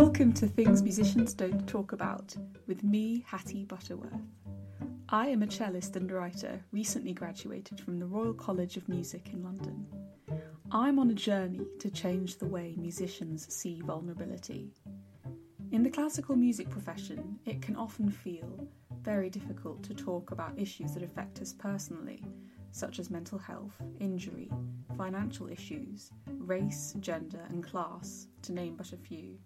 Welcome to Things Musicians Don't Talk About with me, Hattie Butterworth. I am a cellist and writer, recently graduated from the Royal College of Music in London. I'm on a journey to change the way musicians see vulnerability. In the classical music profession, it can often feel very difficult to talk about issues that affect us personally, such as mental health, injury, financial issues, race, gender, and class, to name but a few.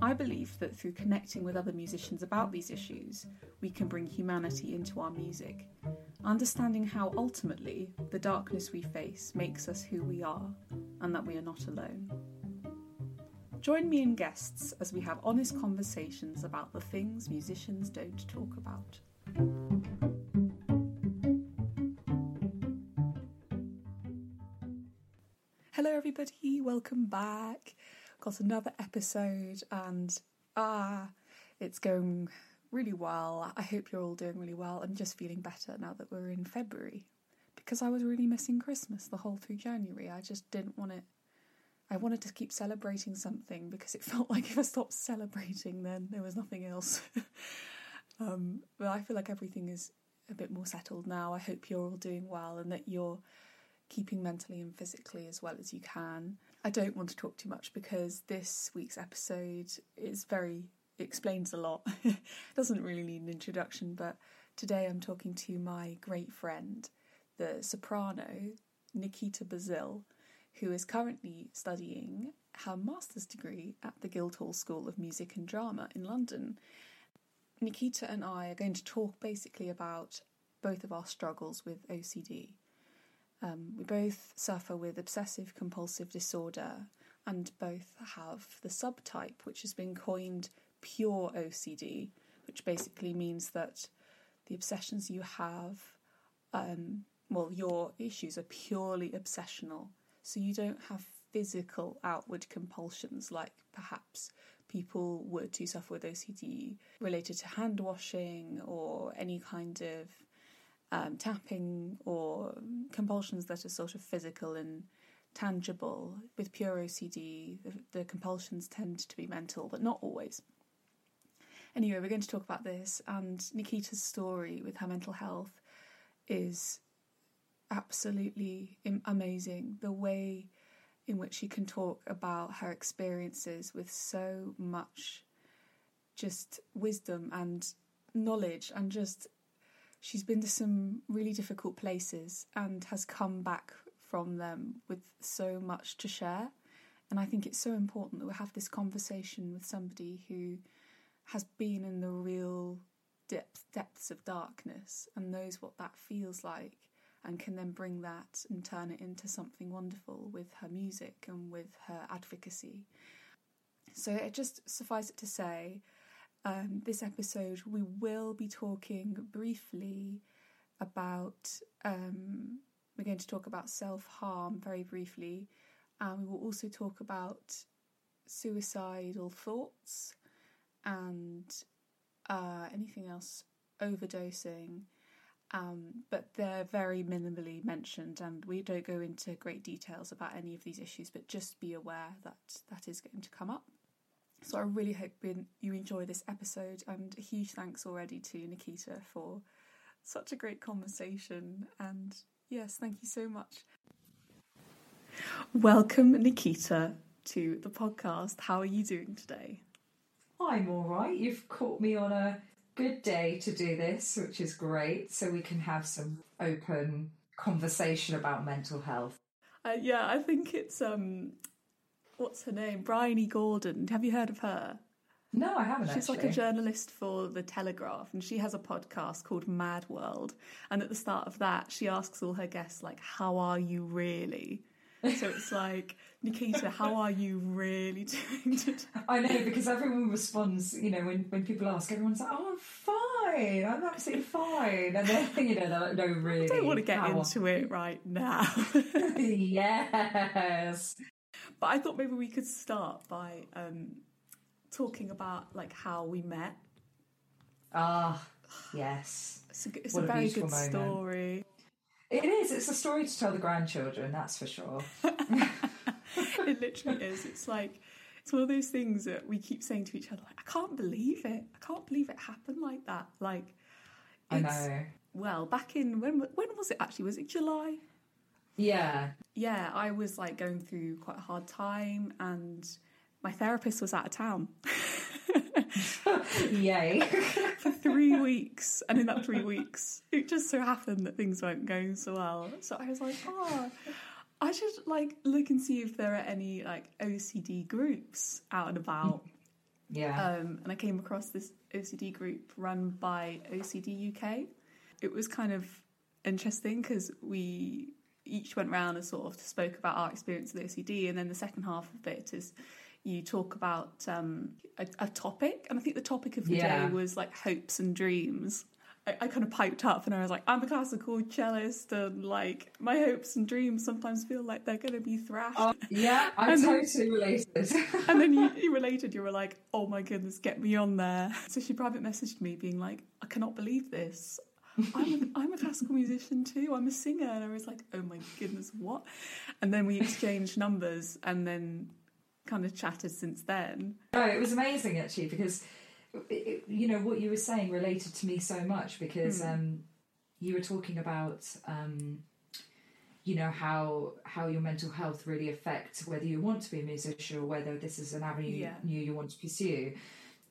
I believe that through connecting with other musicians about these issues, we can bring humanity into our music, understanding how ultimately the darkness we face makes us who we are, and that we are not alone. Join me and guests as we have honest conversations about the things musicians don't talk about. Hello, everybody, welcome back. Got another episode, and ah, it's going really well. I hope you're all doing really well. I'm just feeling better now that we're in February because I was really missing Christmas the whole through January. I just didn't want it. I wanted to keep celebrating something because it felt like if I stopped celebrating, then there was nothing else. um, but I feel like everything is a bit more settled now. I hope you're all doing well and that you're keeping mentally and physically as well as you can. I don't want to talk too much because this week's episode is very explains a lot. Doesn't really need an introduction, but today I'm talking to my great friend, the soprano Nikita Bazil, who is currently studying her master's degree at the Guildhall School of Music and Drama in London. Nikita and I are going to talk basically about both of our struggles with OCD. Um, we both suffer with obsessive compulsive disorder and both have the subtype, which has been coined pure OCD, which basically means that the obsessions you have, um, well, your issues are purely obsessional. So you don't have physical outward compulsions like perhaps people would who suffer with OCD related to hand washing or any kind of um, tapping or compulsions that are sort of physical and tangible. With pure OCD, the, the compulsions tend to be mental, but not always. Anyway, we're going to talk about this, and Nikita's story with her mental health is absolutely amazing. The way in which she can talk about her experiences with so much just wisdom and knowledge, and just she's been to some really difficult places and has come back from them with so much to share. And I think it's so important that we have this conversation with somebody who has been in the real depth, depths of darkness and knows what that feels like and can then bring that and turn it into something wonderful with her music and with her advocacy. So it just suffice it to say, um, this episode we will be talking briefly about. Um, we're going to talk about self harm very briefly, and we will also talk about suicidal thoughts and uh, anything else, overdosing. Um, but they're very minimally mentioned, and we don't go into great details about any of these issues, but just be aware that that is going to come up. So I really hope you enjoy this episode, and a huge thanks already to Nikita for such a great conversation. And yes, thank you so much. Welcome, Nikita, to the podcast. How are you doing today? I'm all right. You've caught me on a good day to do this, which is great. So we can have some open conversation about mental health. Uh, yeah, I think it's um, what's her name, Bryony Gordon. Have you heard of her? No, I haven't. She's actually. like a journalist for the Telegraph, and she has a podcast called Mad World. And at the start of that, she asks all her guests like, "How are you really?" So it's like, Nikita, how are you really doing today? I know because everyone responds, you know, when, when people ask, everyone's like, oh, I'm fine, I'm absolutely fine. And then, you know, they're like, no, really. I don't want to get into it right now. yes. But I thought maybe we could start by um, talking about like how we met. Ah, yes. It's a, it's a very good moment. story. It is. It's a story to tell the grandchildren, that's for sure. it literally is. It's like it's one of those things that we keep saying to each other, like, I can't believe it. I can't believe it happened like that. Like, I know. Well, back in when when was it actually? Was it July? Yeah. Yeah, I was like going through quite a hard time, and my therapist was out of town Yay. for three weeks. And in that three weeks, it just so happened that things weren't going so well. So I was like, oh, I should like look and see if there are any like OCD groups out and about. yeah. Um, and I came across this OCD group run by OCD UK. It was kind of interesting because we each went round and sort of spoke about our experience with OCD, and then the second half of it is you talk about um, a, a topic, and I think the topic of the Yeah. day was like hopes and dreams. I, I kind of piped up and I was like, I'm a classical cellist, and like my hopes and dreams sometimes feel like they're going to be thrashed. Oh, yeah, I'm And then- totally related. And then you, you related, you were like, oh my goodness, get me on there. So she private messaged me being like, I cannot believe this. I'm a, I'm a classical musician too. I'm a singer. And I was like, oh my goodness, what? And then we exchanged numbers and then kind of chatted since then. No, it was amazing actually because it, you know what you were saying related to me so much because Hmm. um, you were talking about um, you know how how your mental health really affects whether you want to be a musician or whether this is an avenue Yeah. you, you want to pursue.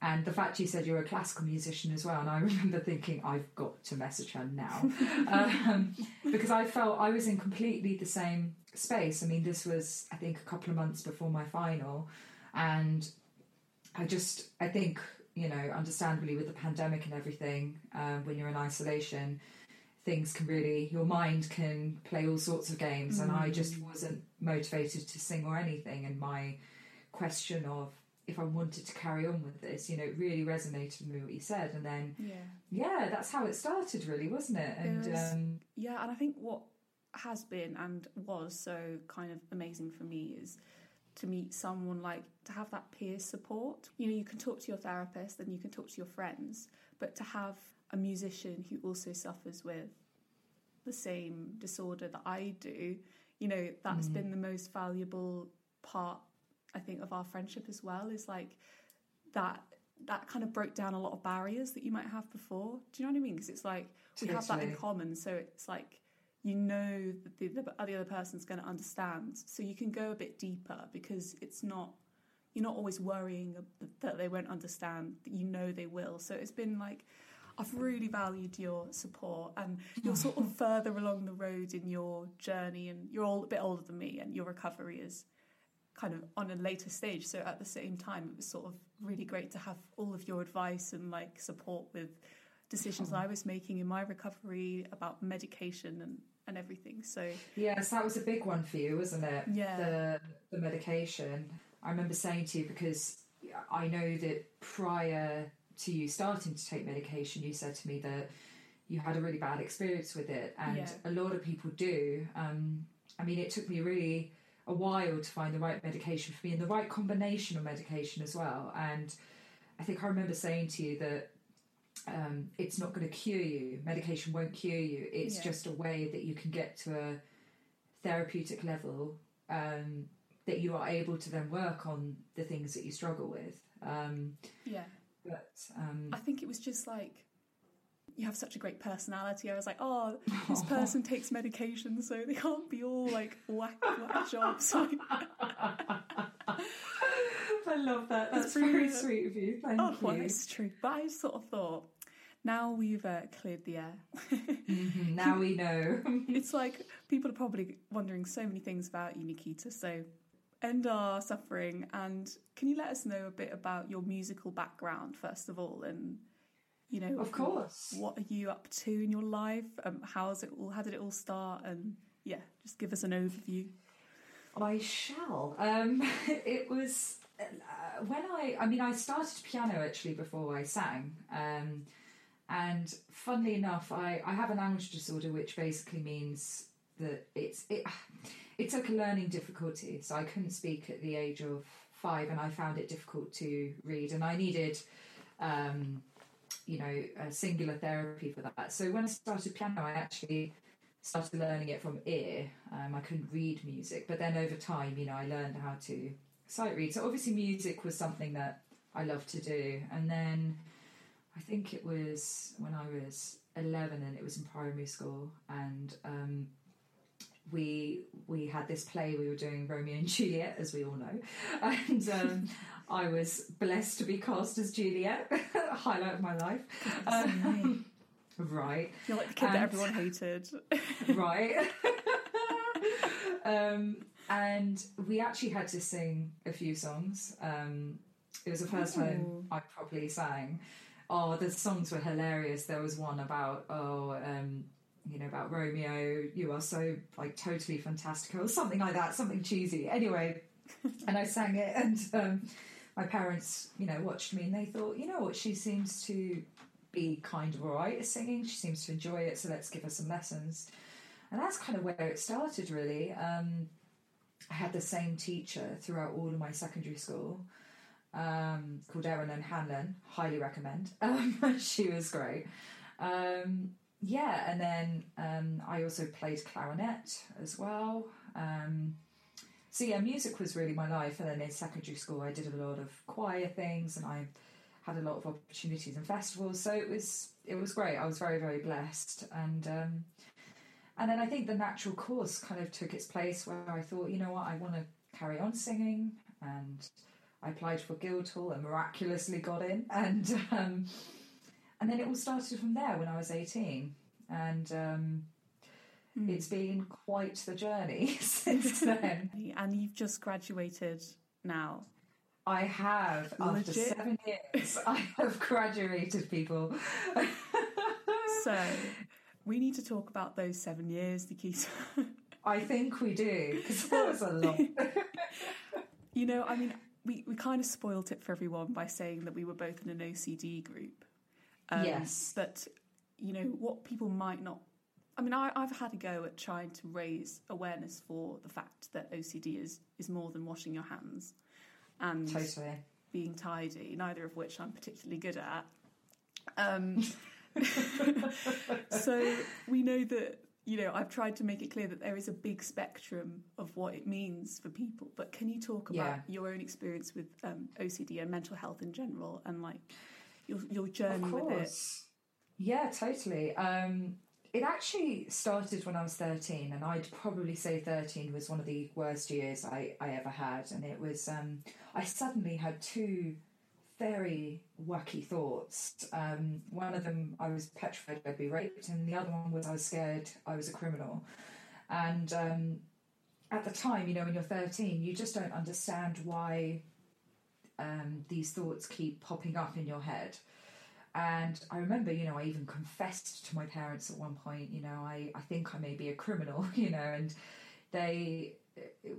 And the fact you said you're a classical musician as well, and I remember thinking I've got to message her now um, because I felt I was in completely the same space. I mean, this was I think a couple of months before my final, and I just, I think, you know, understandably with the pandemic and everything, um, when you're in isolation, things can really, your mind can play all sorts of games. And I just wasn't motivated to sing or anything. And my question of if I wanted to carry on with this, you know, it really resonated with me what you said. And then, Yeah. yeah, that's how it started, really, wasn't it? And was- um, Yeah, and I think what has been and was so kind of amazing for me is to meet someone like to have that peer support. You know, you can talk to your therapist and you can talk to your friends, but to have a musician who also suffers with the same disorder that I do, you know, that's been the most valuable part I think of our friendship as well is like that that kind of broke down a lot of barriers that you might have before. Do you know what I mean? Because it's like we have that in common, so it's like you know that the, the, the other person's going to understand, so you can go a bit deeper because it's not you're not always worrying that they won't understand. That you know they will. So it's been like I've really valued your support, and you're sort of further along the road in your journey, and you're all a bit older than me, and your recovery is kind of on a later stage. So at the same time, it was sort of really great to have all of your advice and like support with decisions I was making in my recovery about medication and, and everything. So Yes, that was a big one for you, wasn't it? Yeah. The the medication. I remember saying to you because I know that prior to you starting to take medication, you said to me that you had a really bad experience with it, and Yeah. a lot of people do. Um, I mean, it took me really a while to find the right medication for me and the right combination of medication as well. And I think I remember saying to you that um, it's not going to cure you. Medication won't cure you. It's Yeah. just a way that you can get to a therapeutic level um, that you are able to then work on the things that you struggle with. Um, yeah, but um, I think it was just like you have such a great personality. I was like, oh, this person takes medication, so they can't be all like whack whack jobs. I love that. That's very brilliant. sweet of you. Thank oh, you. well, it's true. But I sort of thought, now we've uh, cleared the air. Mhm, Now we know. it's like people are probably wondering so many things about you, Nikita. So end our suffering and can you let us know a bit about your musical background first of all and you know Of course. what are you up to in your life um, how's it all how did it all start and yeah just give us an overview I shall. Um, it was uh, when I, I mean, I started piano actually before I sang. Um, and funnily enough, I, I have a language disorder, which basically means that it's it, it took a learning difficulty. So I couldn't speak at the age of five, and I found it difficult to read, and I needed. Um, you know, a singular therapy for that. So when I started piano, I actually started learning it from ear. Um, I couldn't read music, but then over time, you know, I learned how to sight read. So obviously, music was something that I loved to do, and then I think it was when I was eleven, and it was in primary school, and um, we we had this play we were doing Romeo and Juliet, as we all know, and um, I was blessed to be cast as Juliet, highlight of my life. Um, right, You're like the kid that everyone hated. right. um, and we actually had to sing a few songs. Um, it was the first time I properly sang. Oh, the songs were hilarious. There was one about oh, um, you know, about Romeo. You are so like totally fantastical, or something like that, something cheesy. Anyway, and I sang it, and um, my parents, you know, watched me, and they thought, you know what, she seems to be kind of alright at singing. She seems to enjoy it, so let's give her some lessons. And that's kind of where it started, really. Um, I had the same teacher throughout all of my secondary school um, called Erin Hanlon. Highly recommend. Um, she was great. Um, yeah, and then um, I also played clarinet as well. Um, so yeah, music was really my life. And then in secondary school, I did a lot of choir things, and I had a lot of opportunities and festivals. So it was it was great. I was very very blessed, and um, and then I think the natural course kind of took its place where I thought, you know what, I want to carry on singing, and I applied for Guildhall and miraculously got in, and um, and then it all started from there when I was eighteen, and um, it's been quite the journey since then. and you've just graduated now. I have after seven years, I have graduated. People, So we need to talk about those seven years, Nikita. I think we do because that was a lot. you know, I mean, we, we kind of spoilt it for everyone by saying that we were both in an OCD group. Um, Yes. But, you know, what people might not. I mean, I, I've had a go at trying to raise awareness for the fact that OCD is, is more than washing your hands and Totally. being tidy, neither of which I'm particularly good at. Um, so we know that you know I've tried to make it clear that there is a big spectrum of what it means for people. But can you talk about Yeah. your own experience with um, OCD and mental health in general, and like your your journey with it? Yeah, totally. Um, it actually started when I was 13, and I'd probably say 13 was one of the worst years I, I ever had. And it was, um, I suddenly had two very wacky thoughts. Um, one of them, I was petrified I'd be raped, and the other one was I was scared I was a criminal. And um, at the time, you know, when you're 13, you just don't understand why um, these thoughts keep popping up in your head. And I remember, you know, I even confessed to my parents at one point, you know, I, I think I may be a criminal, you know, and they,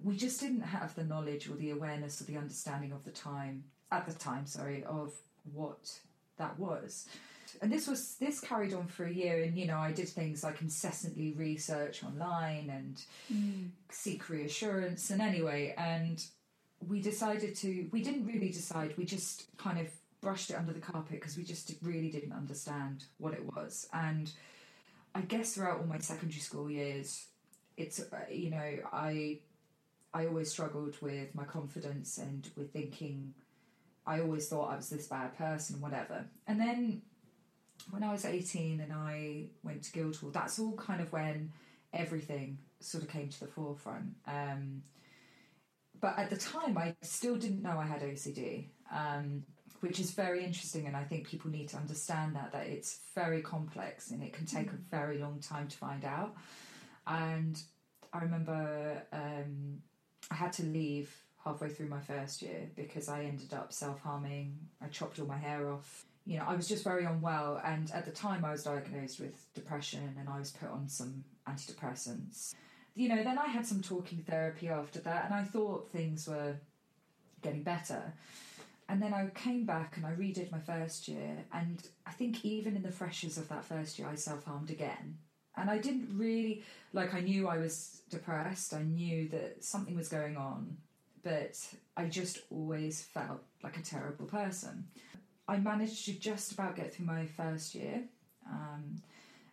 we just didn't have the knowledge or the awareness or the understanding of the time, at the time, sorry, of what that was. And this was, this carried on for a year, and, you know, I did things like incessantly research online and seek reassurance. And anyway, and we decided to, we didn't really decide, we just kind of brushed it under the carpet because we just really didn't understand what it was. And I guess throughout all my secondary school years, it's, uh, you know, I, I always struggled with my confidence and with thinking, I always thought I was this bad person, whatever. And then when I was 18 and I went to Guildhall, that's all kind of when everything sort of came to the forefront. Um, but at the time, I still didn't know I had OCD, um, which is very interesting. And I think people need to understand that that it's very complex and it can take a very long time to find out. And I remember um, I had to leave halfway through my first year because I ended up self harming. I chopped all my hair off. You know, I was just very unwell, and at the time I was diagnosed with depression and I was put on some antidepressants. You know, then I had some talking therapy after that, and I thought things were getting better. And then I came back and I redid my first year, and I think even in the freshers of that first year, I self harmed again. And I didn't really, like, I knew I was depressed, I knew that something was going on, but I just always felt like a terrible person. I managed to just about get through my first year. Um,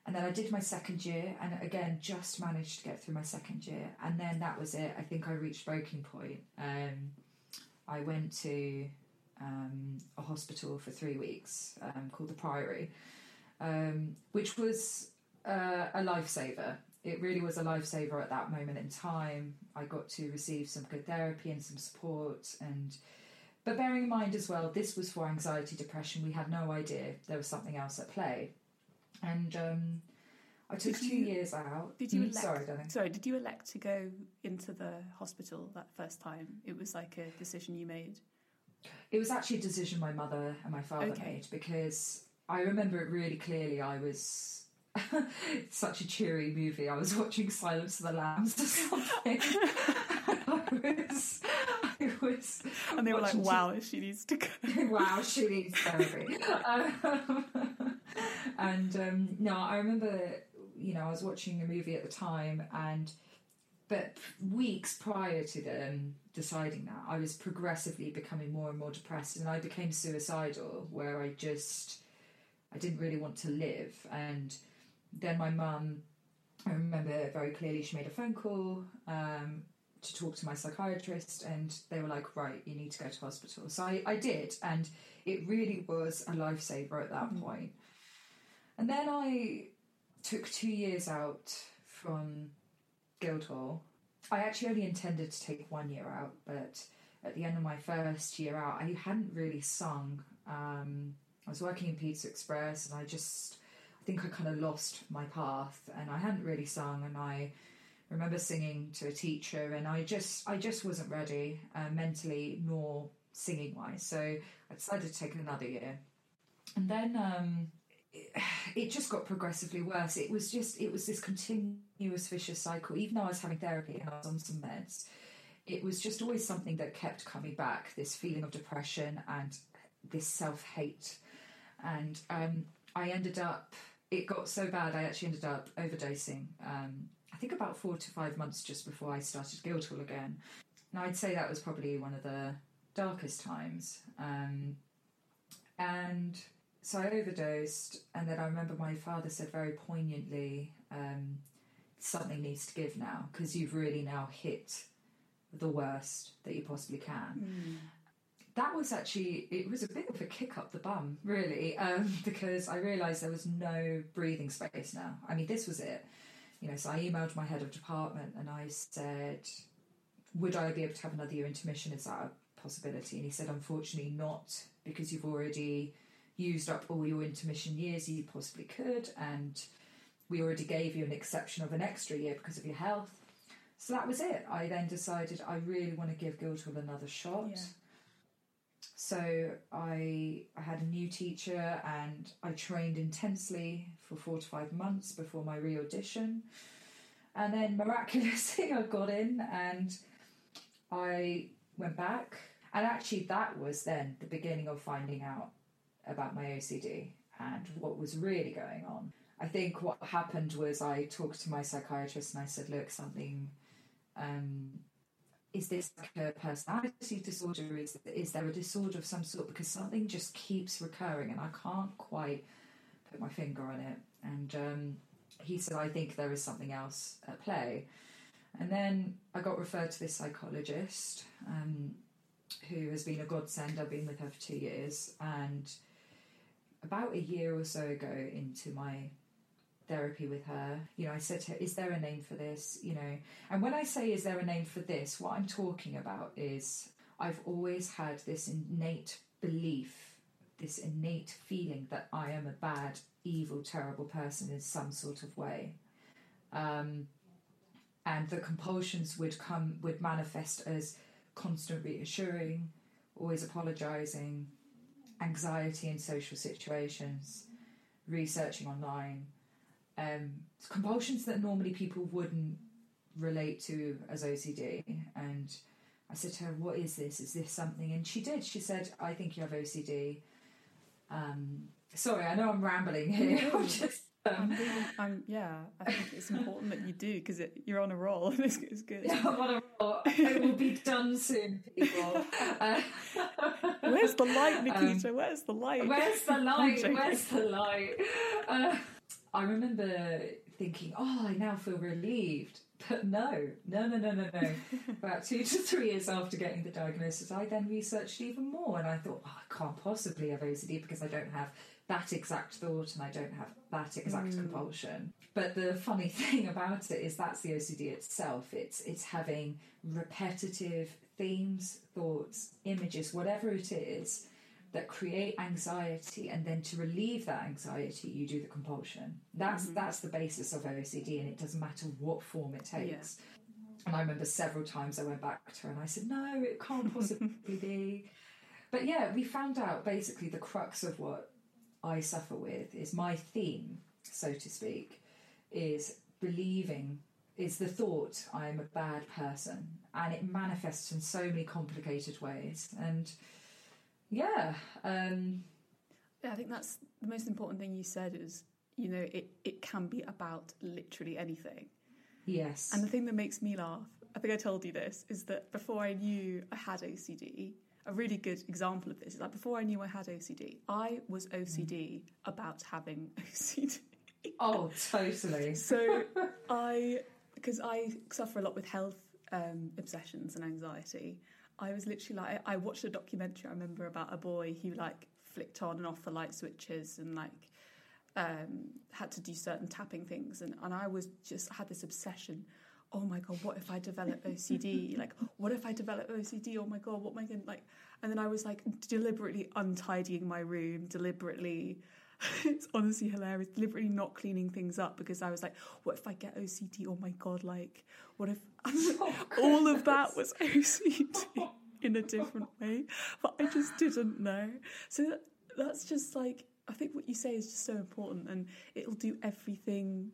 and then I did my second year, and again, just managed to get through my second year. And then that was it. I think I reached breaking point. Um, I went to um, a hospital for three weeks um, called the Priory, um, which was uh, a lifesaver. It really was a lifesaver at that moment in time. I got to receive some good therapy and some support, and but bearing in mind as well, this was for anxiety, depression. We had no idea there was something else at play, and um, I took Did two you- years out. Did you Mm, elect? Sorry, darling. Sorry, did you elect to go into the hospital that first time? It was like a decision you made. It was actually a decision my mother and my father Okay. made because I remember it really clearly. I was such a cheery movie. I was watching Silence of the Lambs or something. I was, I was, And they were like, "Wow, she needs to go." wow, she needs therapy. Um, and um, no, I remember, you know, I was watching a movie at the time, and but weeks prior to them deciding that, I was progressively becoming more and more depressed, and I became suicidal, where I just, I didn't really want to live, and then my mum. I remember very clearly she made a phone call um, to talk to my psychiatrist, and they were like, Right, you need to go to hospital. So I, I did, and it really was a lifesaver at that point. And then I took two years out from Guildhall. I actually only intended to take one year out, but at the end of my first year out, I hadn't really sung. Um, I was working in Pizza Express, and I just, I think I kind of lost my path, and I hadn't really sung, and I remember singing to a teacher, and I just, I just wasn't ready uh, mentally nor singing wise. So I decided to take another year, and then um, it, just got progressively worse. It was just, it was this continuous vicious cycle. Even though I was having therapy and I was on some meds, it was just always something that kept coming back. This feeling of depression and this self hate, and um, I ended up. It got so bad. I actually ended up overdosing. Um, I think about four to five months just before I started Guildhall again. Now I'd say that was probably one of the darkest times. Um, and so I overdosed, and then I remember my father said very poignantly, um, "Something needs to give now because you've really now hit the worst that you possibly can." That was actually it was a bit of a kick up the bum, really, um, because I realised there was no breathing space now. I mean, this was it, you know. So I emailed my head of department and I said, "Would I be able to have another year intermission? Is that a possibility?" And he said, "Unfortunately, not because you've already." Used up all your intermission years you possibly could, and we already gave you an exception of an extra year because of your health. So that was it. I then decided I really want to give Guildhall another shot. Yeah. So I I had a new teacher and I trained intensely for four to five months before my re-audition. And then miraculously I got in and I went back. And actually that was then the beginning of finding out about my OCD and what was really going on. I think what happened was I talked to my psychiatrist and I said, look, something, um, is this like a personality disorder? Is, is there a disorder of some sort? Because something just keeps recurring and I can't quite put my finger on it. And um, he said, I think there is something else at play. And then I got referred to this psychologist um, who has been a godsend. I've been with her for two years. And about a year or so ago into my therapy with her, you know, I said to her, Is there a name for this? You know, and when I say, Is there a name for this? What I'm talking about is I've always had this innate belief, this innate feeling that I am a bad, evil, terrible person in some sort of way. Um, and the compulsions would come, would manifest as constant reassuring, always apologizing, anxiety in social situations, researching online, um, compulsions that normally people wouldn't relate to as OCD. And I said to her, What is this? Is this something? And she did. She said, I think you have OCD. Um, sorry, I know I'm rambling here. I'm just. I'm Um, really, I'm, yeah, I think it's important that you do because you're on a roll. It's, it's good. I'm on a roll. It will be done soon, people. Uh, Where's the light, Nikita? Where's the light? Where's the light? Where's the light? Uh, I remember thinking, oh, I now feel relieved. But no, no, no, no, no, no. About two to three years after getting the diagnosis, I then researched even more and I thought, oh, I can't possibly have OCD because I don't have that exact thought and I don't have that exact Mm. compulsion. But the funny thing about it is that's the OCD itself. It's it's having repetitive themes, thoughts, images, whatever it is that create anxiety and then to relieve that anxiety you do the compulsion. That's Mhm. that's the basis of OCD and it doesn't matter what form it takes. And I remember several times I went back to her and I said, No, it can't possibly be. But yeah, we found out basically the crux of what I suffer with is my theme, so to speak, is believing, is the thought I am a bad person. And it manifests in so many complicated ways. And yeah, um, Yeah, I think that's the most important thing you said is, you know, it, it can be about literally anything. yes. And the thing that makes me laugh, I think I told you this, is that before I knew I had OCD, a really good example of this is like before I knew I had OCD, I was OCD about having OCD. oh, totally. So I, because I suffer a lot with health um, obsessions and anxiety, I was literally like, I watched a documentary. I remember about a boy who like flicked on and off the light switches and like um, had to do certain tapping things, and and I was just had this obsession. Oh my god, what if I develop OCD? like, what if I develop OCD? Oh my god, what am I going to like? And then I was like deliberately untidying my room, deliberately it's honestly hilarious. Deliberately not cleaning things up because I was like, what if I get OCD? Oh my god, like, what if all of that was OCD in a different way? But I just didn't know. So that, that's just like, I think what you say is just so important and it'll do everything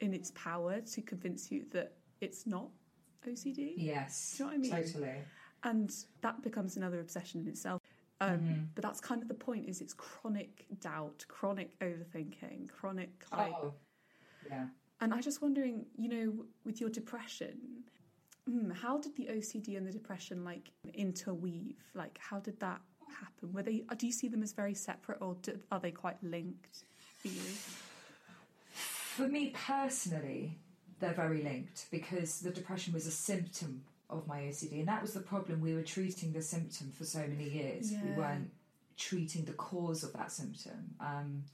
in its power to convince you that it's not OCD. Yes. Do you know what I mean? Totally. And that becomes another obsession in itself. Um, Mhm. But that's kind of the point: is it's chronic doubt, chronic overthinking, chronic like. Oh, yeah. And I'm just wondering, you know, with your depression, hmm, how did the OCD and the depression like interweave? Like, how did that happen? Were they? Do you see them as very separate, or do, are they quite linked for you? For me personally, they're very linked because the depression was a symptom of my OCD, and that was the problem. We were treating the symptom for so many years. We weren't treating the cause of that symptom. Um,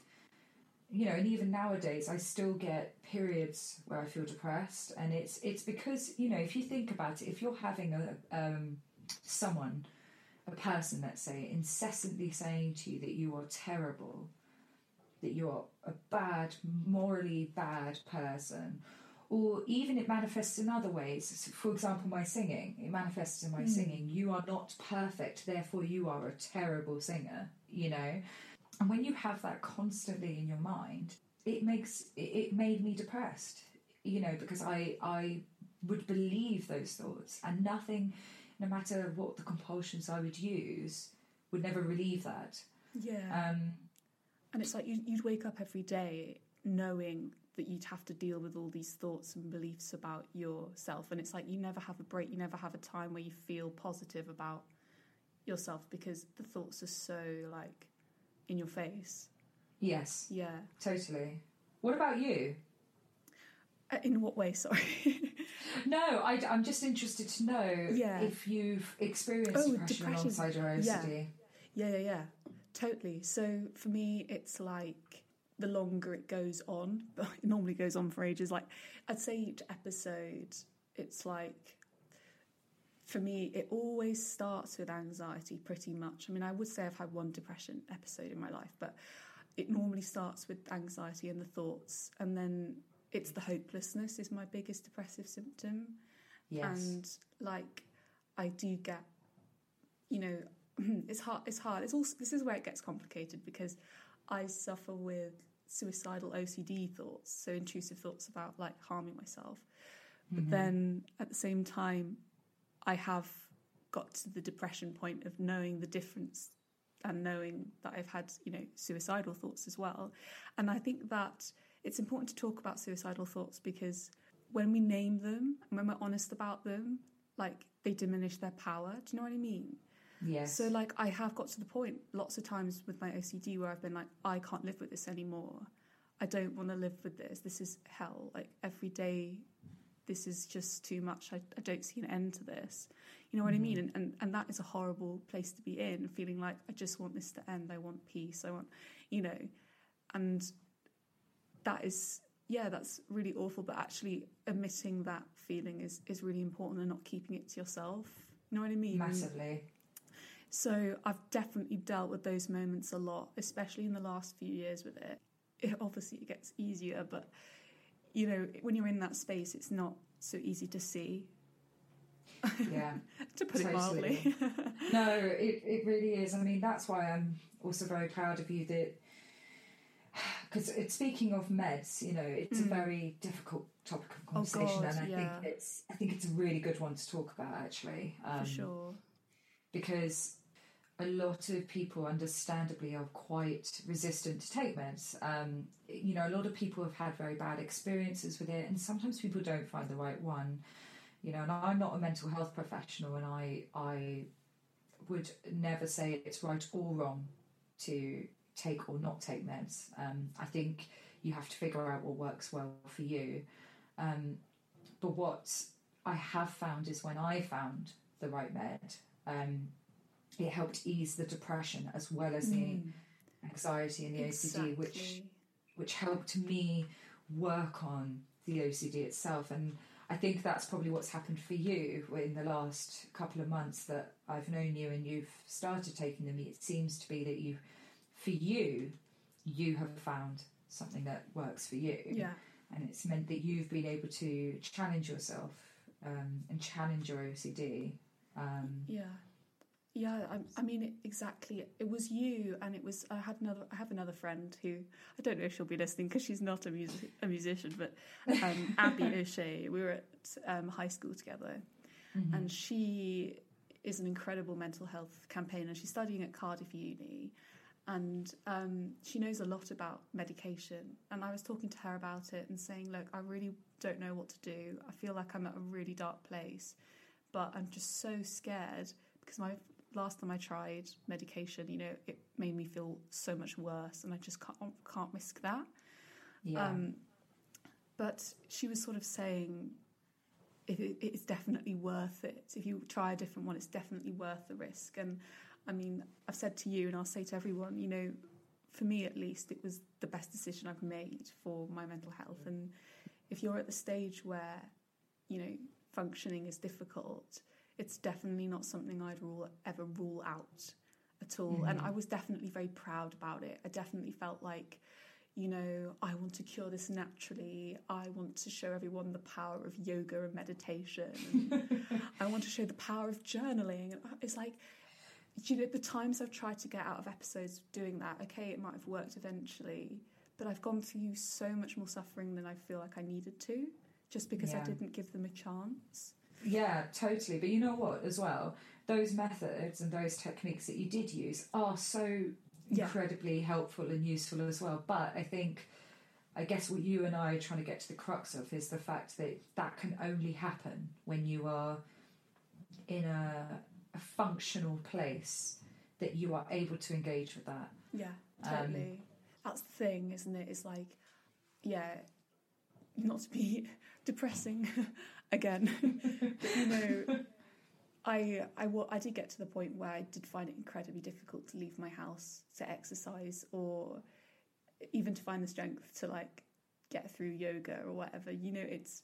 you know, and even nowadays, I still get periods where I feel depressed, and it's it's because you know, if you think about it, if you're having a um, someone, a person, let's say, incessantly saying to you that you are terrible, that you're a bad, morally bad person, or even it manifests in other ways. So For example, my singing, it manifests in my Mm. singing. You are not perfect, therefore you are a terrible singer, you know? And when you have that constantly in your mind, it makes it, made me depressed, you know, because I I would believe those thoughts and nothing, no matter what the compulsions I would use, would never relieve that. Yeah. Um, And it's like you'd wake up every day knowing that you'd have to deal with all these thoughts and beliefs about yourself. And it's like you never have a break, you never have a time where you feel positive about yourself because the thoughts are so like in your face. yes, Yeah. totally. What about you? Uh, In what way? Sorry. No, I, am just interested to know Yeah. if you've experienced Oh, depression, depression. alongside your Yeah. OCD. Yeah, yeah, yeah. Totally. So for me, it's like the longer it goes on, but it normally goes on for ages. Like I'd say each episode, it's like for me, it always starts with anxiety pretty much. I mean, I would say I've had one depression episode in my life, but it normally starts with anxiety and the thoughts, and then it's the hopelessness is my biggest depressive symptom. Yes. And like I do get, you know, it's hard. It's hard. It's also this is where it gets complicated because I suffer with suicidal OCD thoughts, so intrusive thoughts about like harming myself. But Mhm. then at the same time, I have got to the depression point of knowing the difference and knowing that I've had, you know, suicidal thoughts as well. And I think that it's important to talk about suicidal thoughts because when we name them and when we're honest about them, like they diminish their power. Do you know what I mean? Yes. So like I have got to the point lots of times with my OCD where I've been like, I can't live with this anymore. I don't want to live with this. This is hell. Like every day this is just too much. I, I don't see an end to this. You know what Mhm. I mean? And, and and that is a horrible place to be in, feeling like I just want this to end. I want peace. I want, you know, and that is yeah, that's really awful. But actually, admitting that feeling is is really important, and not keeping it to yourself. You know what I mean? Massively. So I've definitely dealt with those moments a lot, especially in the last few years with it. it obviously, it gets easier, but you know, when you're in that space, it's not so easy to see. Yeah. to put Totally. it mildly. No, it, it really is. I mean, that's why I'm also very proud of you that. Because speaking of meds, you know, it's a Mm. very difficult topic of Oh, conversation, God, and I yeah. think it's I think it's a really good one to talk about actually. Um, For sure. because a lot of people, understandably, are quite resistant to take meds. Um, you know, a lot of people have had very bad experiences with it, and sometimes people don't find the right one. You know, and I'm not a mental health professional, and I I would never say it's right or wrong to take or not take meds. Um, I think you have to figure out what works well for you. Um, but what I have found is when I found the right med, um, it helped ease the depression as well as the Mm, anxiety and the OCD, which which helped me work on the OCD itself. And I think that's probably what's happened for you in the last couple of months that I've known you and you've started taking them. It seems to be that you, for you, you have found something that works for you. Yeah. And it's meant that you've been able to challenge yourself um, and challenge your OCD. Um, Yeah, yeah. I, I mean, it, exactly. It was you, and it was. I had another. I have another friend who I don't know if she'll be listening because she's not a music a musician, but um, Abby O'Shea. We were at um, high school together, mhm. and she is an incredible mental health campaigner. She's studying at Cardiff Uni, and um, she knows a lot about medication. And I was talking to her about it and saying, "Look, I really don't know what to do. I feel like I'm at a really dark place, but I'm just so scared because my last time I tried medication, you know, it made me feel so much worse, and I just can't can't risk that." yeah. Um, but she was sort of saying it, it, it's definitely worth it. If you try a different one, it's definitely worth the risk. And I mean, I've said to you, and I'll say to everyone, you know, for me at least, it was the best decision I've made for my mental health. And if you're at the stage where, you know, functioning is difficult, it's definitely not something I'd rule ever rule out at all. And Mhm. I was definitely very proud about it. I definitely felt like, you know, I want to cure this naturally. I want to show everyone the power of yoga and meditation. And I want to show the power of journaling. And it's like, you know, the times I've tried to get out of episodes doing that, okay, it might have worked eventually, but I've gone through so much more suffering than I feel like I needed to, just because I didn't give them a chance. Yeah, totally. But you know what, as well, those methods and those techniques that you did use are so Yeah. incredibly helpful and useful as well. But I think, I guess what you and I are trying to get to the crux of is the fact that that can only happen when you are in a, a functional place that you are able to engage with that. Yeah, Um, totally. That's the thing, isn't it? It's like, yeah, not to be depressing again, you know, I, I, wa- I did get to the point where I did find it incredibly difficult to leave my house to exercise or even to find the strength to like get through yoga or whatever. You know, it's,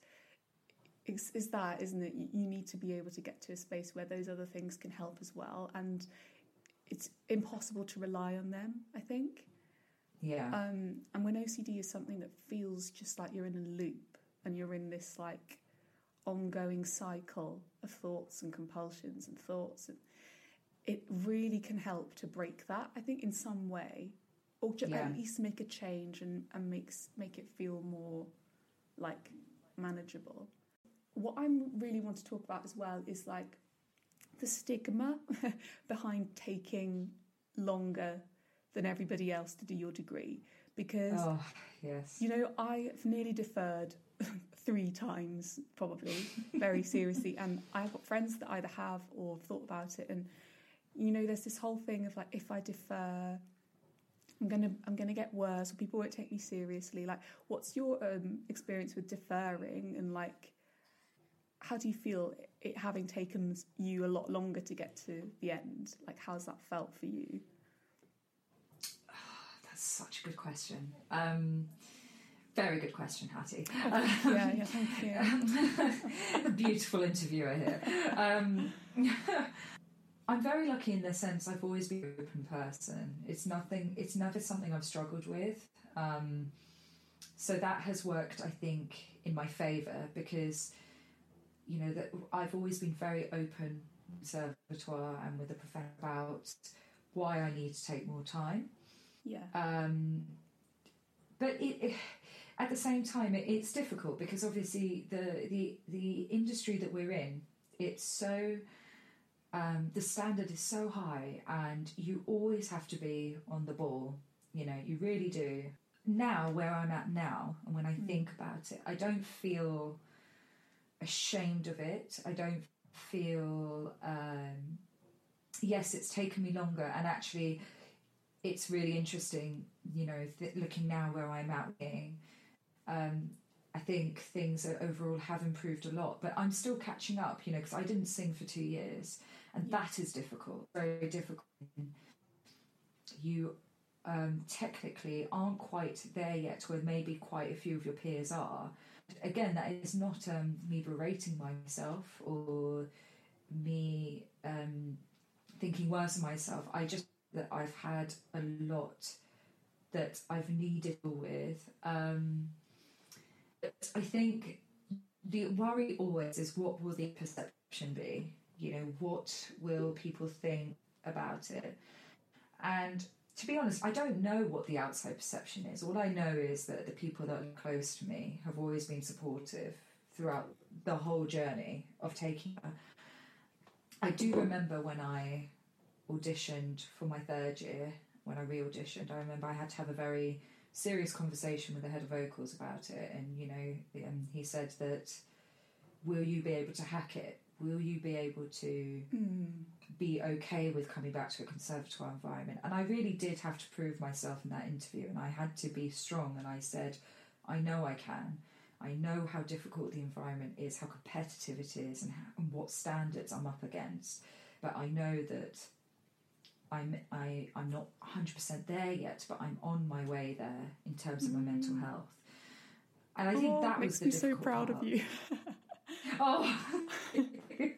it's, it's that, isn't it? You, you need to be able to get to a space where those other things can help as well. And it's impossible to rely on them, I think. Yeah. Um, and when OCD is something that feels just like you're in a loop and you're in this like ongoing cycle of thoughts and compulsions and thoughts, and it really can help to break that. I think in some way, or ju- Yeah. at least make a change and, and makes make it feel more like manageable. What I really want to talk about as well is like the stigma behind taking longer than everybody else to do your degree because oh, yes. you know I've nearly deferred three times probably very seriously and I've got friends that either have or have thought about it and you know there's this whole thing of like if I defer I'm gonna I'm gonna get worse or people won't take me seriously like what's your um, experience with deferring and like how do you feel it having taken you a lot longer to get to the end? Like, how's that felt for you? That's such a good question. Um, very good question, Hattie. Oh, yeah, yeah, thank you. Beautiful interviewer here. Um, I'm very lucky in the sense I've always been an open person. It's nothing. It's never something I've struggled with. Um, so that has worked, I think, in my favour because you know that I've always been very open conservatoire and with the professor about why I need to take more time. Yeah. Um, but it, it, at the same time, it, it's difficult because obviously the the the industry that we're in, it's so. Um, the standard is so high, and you always have to be on the ball. You know, you really do. Now, where I'm at now, and when I mm. think about it, I don't feel ashamed of it. I don't feel. Um, yes, it's taken me longer, and actually, it's really interesting. You know, th- looking now where I'm at, um, I think things overall have improved a lot, but I'm still catching up. You know, because I didn't sing for two years, and yeah. that is difficult, very difficult. You um, technically aren't quite there yet, where maybe quite a few of your peers are again, that is not um, me berating myself or me um, thinking worse of myself. I just that I've had a lot that I've needed with. Um, I think the worry always is what will the perception be? You know, what will people think about it? And to be honest, I don't know what the outside perception is. All I know is that the people that are close to me have always been supportive throughout the whole journey of taking. I do remember when I auditioned for my third year, when I re auditioned, I remember I had to have a very serious conversation with the head of vocals about it. And, you know, um, he said that, will you be able to hack it? Will you be able to mm be okay with coming back to a conservatoire environment. And I really did have to prove myself in that interview, and I had to be strong. And I said, I know I can. I know how difficult the environment is, how competitive it is, and, how, and what standards I'm up against. But I know that I'm I I'm not 100% there yet, but I'm on my way there in terms of my mental mm. health. And I think oh, that makes was me so proud part. of you. oh, I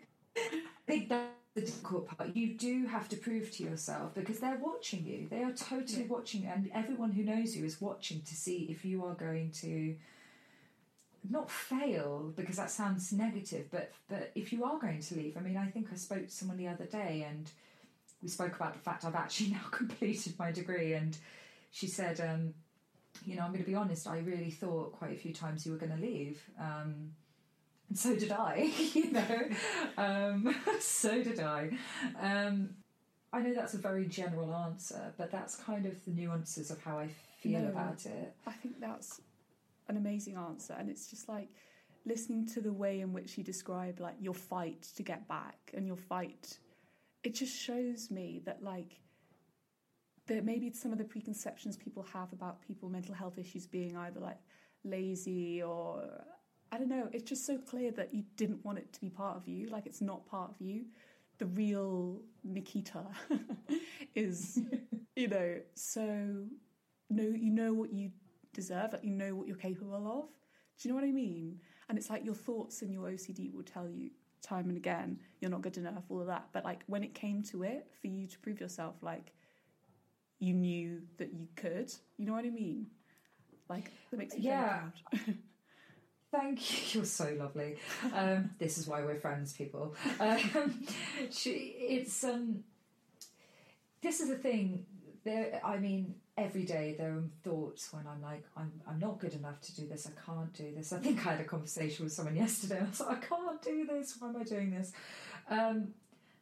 think that's the difficult part. You do have to prove to yourself because they're watching you. They are totally yeah. watching you, and everyone who knows you is watching to see if you are going to not fail because that sounds negative, but but if you are going to leave, I mean, I think I spoke to someone the other day, and we spoke about the fact I've actually now completed my degree, and she said, um, you know, I'm going to be honest, I really thought quite a few times you were going to leave. Um, and so did I, you know. Um, so did I. Um, I know that's a very general answer, but that's kind of the nuances of how I feel no, about it. I think that's an amazing answer, and it's just like listening to the way in which you describe like your fight to get back and your fight. It just shows me that like that maybe some of the preconceptions people have about people mental health issues being either like lazy or I don't know, it's just so clear that you didn't want it to be part of you, like it's not part of you. The real Nikita is, you know, so no, you know what you deserve, like you know what you're capable of. Do you know what I mean? And it's like your thoughts and your OCD will tell you time and again you're not good enough, all of that. But like when it came to it, for you to prove yourself, like you knew that you could. You know what I mean? Like that makes me yeah. proud. Thank you. You're so lovely. Um, this is why we're friends, people. Um, she, it's um, this is the thing. There, I mean, every day there are thoughts when I'm like, I'm, I'm not good enough to do this. I can't do this. I think I had a conversation with someone yesterday. I was like, I can't do this. Why am I doing this? Um,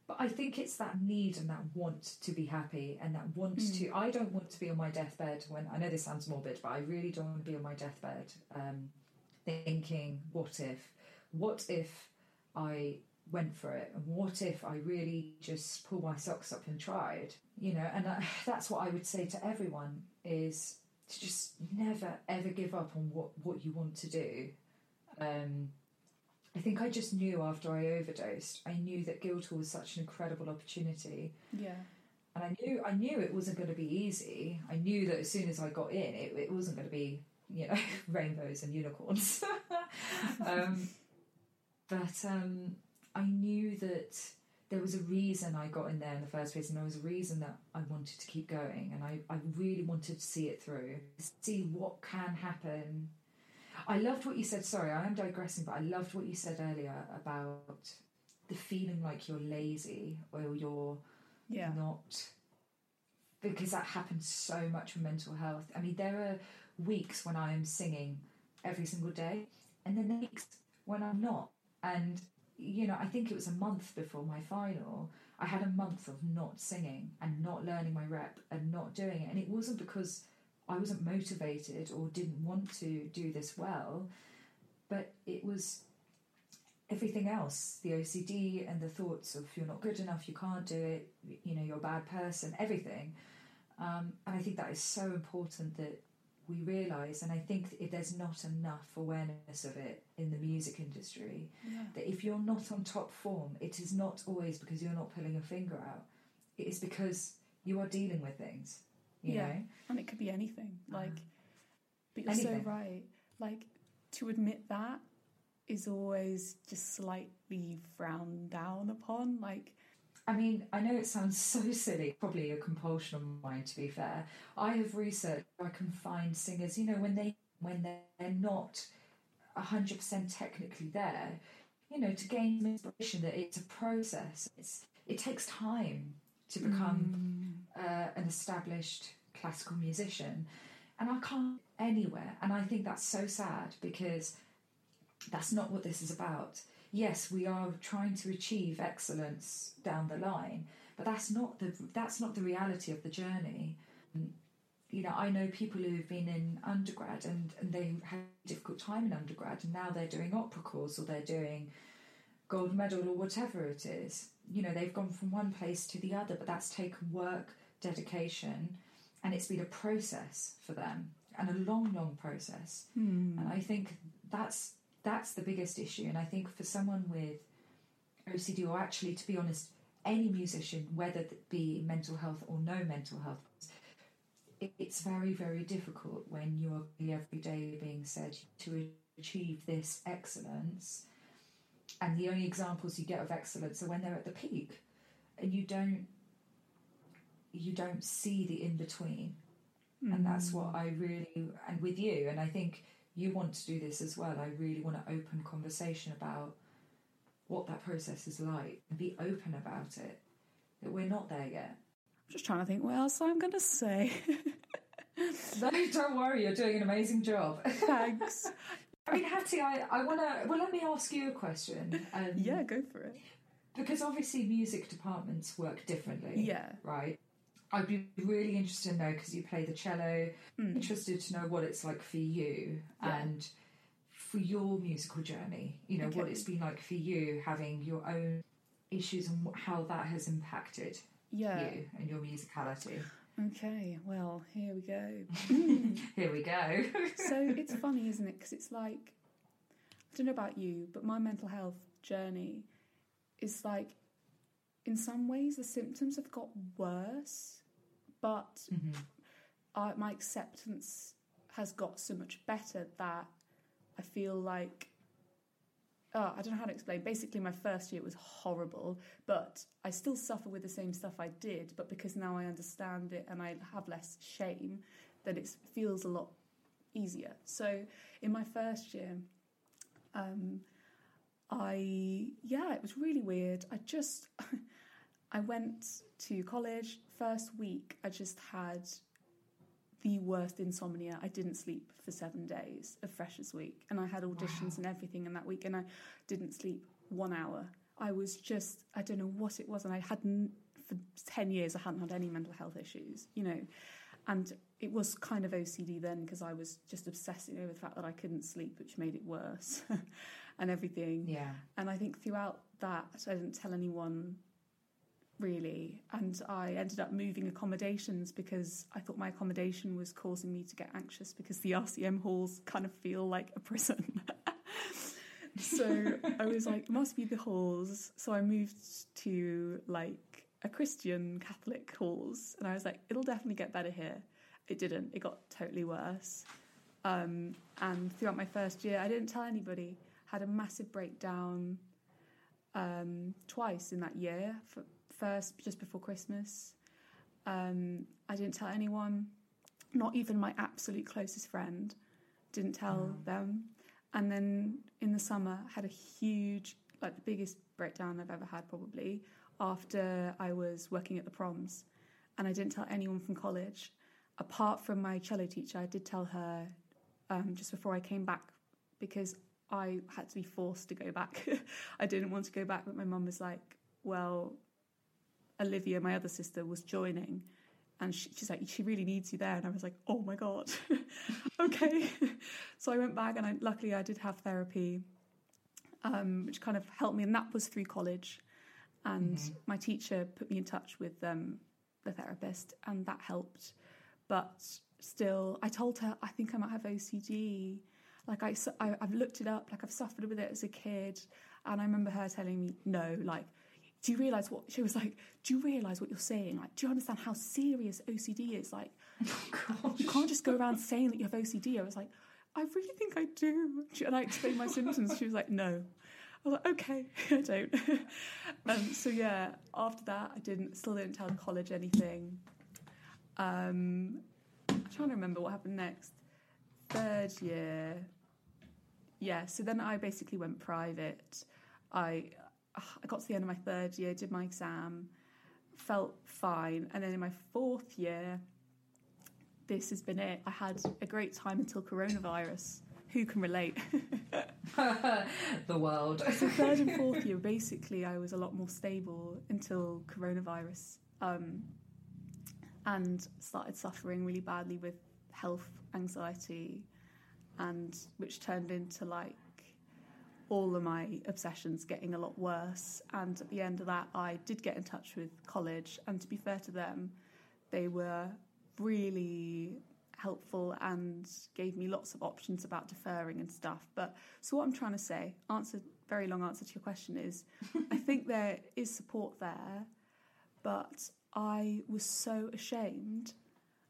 but I think it's that need and that want to be happy and that want mm. to. I don't want to be on my deathbed when I know this sounds morbid, but I really don't want to be on my deathbed. Um, thinking, what if? What if I went for it? And what if I really just pulled my socks up and tried? You know, and I, that's what I would say to everyone is to just never ever give up on what, what you want to do. Um, I I think I just knew after I overdosed, I knew that Guildhall was such an incredible opportunity. Yeah. And I knew I knew it wasn't going to be easy. I knew that as soon as I got in, it, it wasn't going to be, you know, rainbows and unicorns. um, but um, I knew that there was a reason I got in there in the first place, and there was a reason that I wanted to keep going, and I, I really wanted to see it through, see what can happen. I loved what you said. Sorry, I am digressing, but I loved what you said earlier about the feeling like you're lazy or you're Yeah. not because that happens so much with mental health. I mean, there are weeks when I am singing every single day, and then weeks when I'm not. And you know, I think it was a month before my final. I had a month of not singing and not learning my rep and not doing it, and it wasn't because I wasn't motivated or didn't want to do this well, but it was everything else the OCD and the thoughts of you're not good enough, you can't do it, you know, you're a bad person, everything. Um, and I think that is so important that we realise, and I think if there's not enough awareness of it in the music industry, Yeah. that if you're not on top form, it is not always because you're not pulling a finger out. It is because you are dealing with things, you Yeah. know? And it could be anything. Like, Uh, but you're anything. so right. Like, to admit that is always just slightly frowned down upon. Like, I mean, I know it sounds so silly, probably a compulsion of mine to be fair. I have researched I can find singers, you know, when they when they're not hundred percent technically there, you know, to gain inspiration that it's a process. It's it takes time to become uh, an established classical musician. And I can't anywhere. And I think that's so sad because that's not what this is about. Yes, we are trying to achieve excellence down the line, but that's not the that's not the reality of the journey. You know, I know people who have been in undergrad and, and they had a difficult time in undergrad and now they're doing opera course or they're doing gold medal or whatever it is. You know, they've gone from one place to the other, but that's taken work, dedication, and it's been a process for them and a long, long process. hmm. And I think that's that's the biggest issue. And I think for someone with OCD, or actually, to be honest, any musician, whether it be mental health or no mental health, it's very, very difficult when you're every day being said to achieve this excellence. And the only examples you get of excellence are when they're at the peak, and you don't you don't see the in between and that's hmm. what I really and with you and I think you want to do this as well I really want to open conversation about what that process is like and be open about it that we're not there yet I'm just trying to think what else I'm going to say. no don't worry you're doing an amazing job Thanks. I mean Hattie I, I want to well let me ask you a question um, yeah, go for it. because obviously music departments work differently Yeah. right I'd be really interested to know because you play the cello Mm. interested to know what it's like for you Yeah. and for your musical journey. You know, what it's been like for you having your own issues and how that has impacted Yeah. you and your musicality. Okay, well, here we go. Here we go. so it's funny, isn't it? Because it's like, I don't know about you, but my mental health journey is like, in some ways, the symptoms have got worse, but Mhm. I, my acceptance has got so much better that I feel like. Oh, I don't know how to explain. Basically, my first year was horrible, but I still suffer with the same stuff I did. But because now I understand it and I have less shame, then it feels a lot easier. So, in my first year, um, I yeah, it was really weird. I just I went to college first week. I just had the worst insomnia. I didn't sleep for seven days of Freshers Week, and I had auditions Wow. and everything in that week, and I didn't sleep one hour. I was just I don't know what it was, and I hadn't for ten years. I hadn't had any mental health issues, you know, and it was kind of OCD then because I was just obsessing over the fact that I couldn't sleep, which made it worse, and everything. yeah. And I think throughout that, I didn't tell anyone really. And I ended up moving accommodations because I thought my accommodation was causing me to get anxious because the RCM halls kind of feel like a prison. so I was like, must be the halls. So I moved to like a Christian Catholic halls, and I was like, it'll definitely get better here. It didn't. It got totally worse. Um, and throughout my first year, I didn't tell anybody. Had a massive breakdown um, twice in that year. First, just before Christmas, um, I didn't tell anyone, not even my absolute closest friend. Didn't tell mm. them. And then in the summer, had a huge, like the biggest breakdown I've ever had probably after I was working at the proms. And I didn't tell anyone from college. Apart from my cello teacher, I did tell her um, just before I came back because I had to be forced to go back. I didn't want to go back, but my mum was like, well, Olivia, my other sister, was joining. And she, she's like, she really needs you there. And I was like, oh my God, okay. so I went back and I, luckily I did have therapy, um, which kind of helped me. And that was through college. And mm-hmm. my teacher put me in touch with um, the therapist, and that helped. But still, I told her, I think I might have OCD. Like, I, I, I've looked it up, like, I've suffered with it as a kid. And I remember her telling me, no, like, do you realize what she was like do you realize what you're saying? Like do you understand how serious ocd is? Like oh, you can't just go around saying that you have ocd i was like i really think i do. And i explained my symptoms. She was like no. I was like okay i don't. Um, so yeah after that i didn't still didn't tell the college anything. Um, i'm trying to remember what happened next. Third year. Yeah so then i basically went private. I I got to the end of my third year, did my exam, felt fine. And then in my fourth year, this has been it. I had a great time until coronavirus. Who can relate? the world. so third and fourth year, basically, I was a lot more stable until coronavirus, um, and started suffering really badly with health anxiety, and which turned into like all of my obsessions getting a lot worse. And at the end of that, I did get in touch with college. And to be fair to them, they were really helpful and gave me lots of options about deferring and stuff. But so what I'm trying to say, answer very long answer to your question is I think there is support there, but I was so ashamed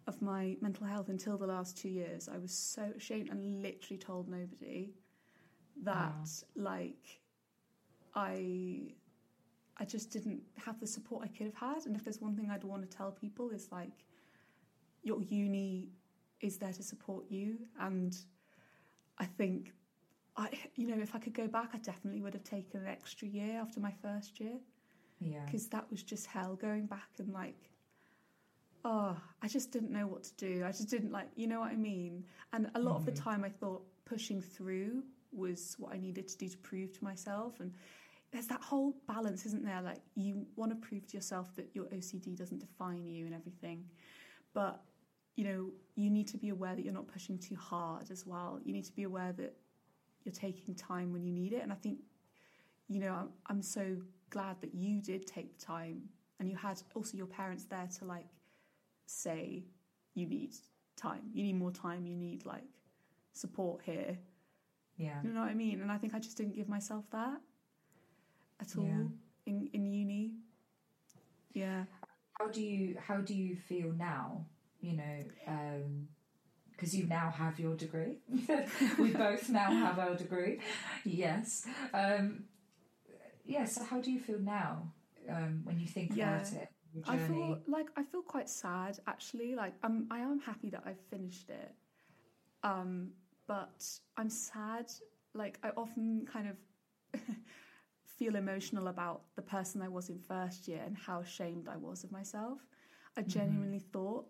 of my mental health until the last two years. I was so ashamed and literally told nobody that like I I just didn't have the support I could have had. And if there's one thing I'd want to tell people is like your uni is there to support you and I think I you know if I could go back I definitely would have taken an extra year after my first year. Yeah. Because that was just hell going back and like oh, I just didn't know what to do. I just didn't like, you know what I mean? And a lot mm-hmm. of the mm-hmm. time I thought pushing through was what I needed to do to prove to myself. And there's that whole balance, isn't there? Like you want to prove to yourself that your OCD doesn't define you and everything, but you know you need to be aware that you're not pushing too hard as well. You need to be aware that you're taking time when you need it. And I think you know I'm, I'm so glad that you did take the time and you had also your parents there to like say you need time, you need more time, you need like support here yeah. You know what I mean? And I think I just didn't give myself that at all yeah. in in uni. Yeah. How do you how do you feel now? You know, um because you now have your degree. we both now have our degree. Yes. Um, yeah. So how do you feel now um, when you think yeah. about it? I feel like I feel quite sad actually. Like I'm I am happy that I've finished it. Um, but I'm sad. Like, I often kind of feel emotional about the person I was in first year and how ashamed I was of myself. I mm-hmm. genuinely mm-hmm. thought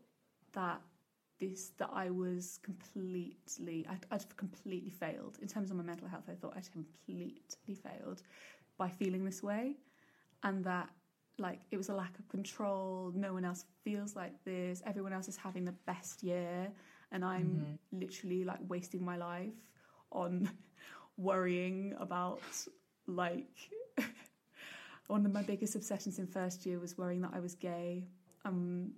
that this that I was completely I'd, I'd, completely failed in terms of my mental health. I thought I'd completely failed by feeling this way, and that like it was a lack of control. No one else feels like this. Everyone else is having the best year, and I'm mm-hmm. literally like wasting my life on worrying about like one of my biggest obsessions in first year was worrying that I was gay. Um,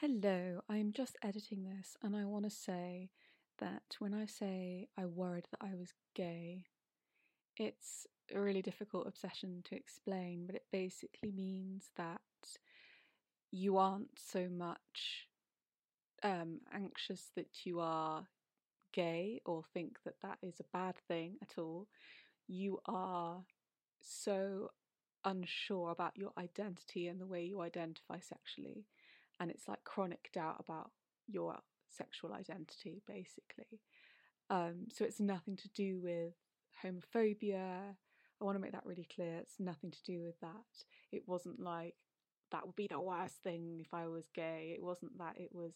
Hello, I'm just editing this and I want to say that when I say I worried that I was gay, it's a really difficult obsession to explain, but it basically means that you aren't so much um, anxious that you are gay or think that that is a bad thing at all. You are so unsure about your identity and the way you identify sexually, and it's like chronic doubt about your sexual identity, basically. Um, so it's nothing to do with homophobia. I want to make that really clear. It's nothing to do with that. It wasn't like that would be the worst thing if I was gay. It wasn't that. It was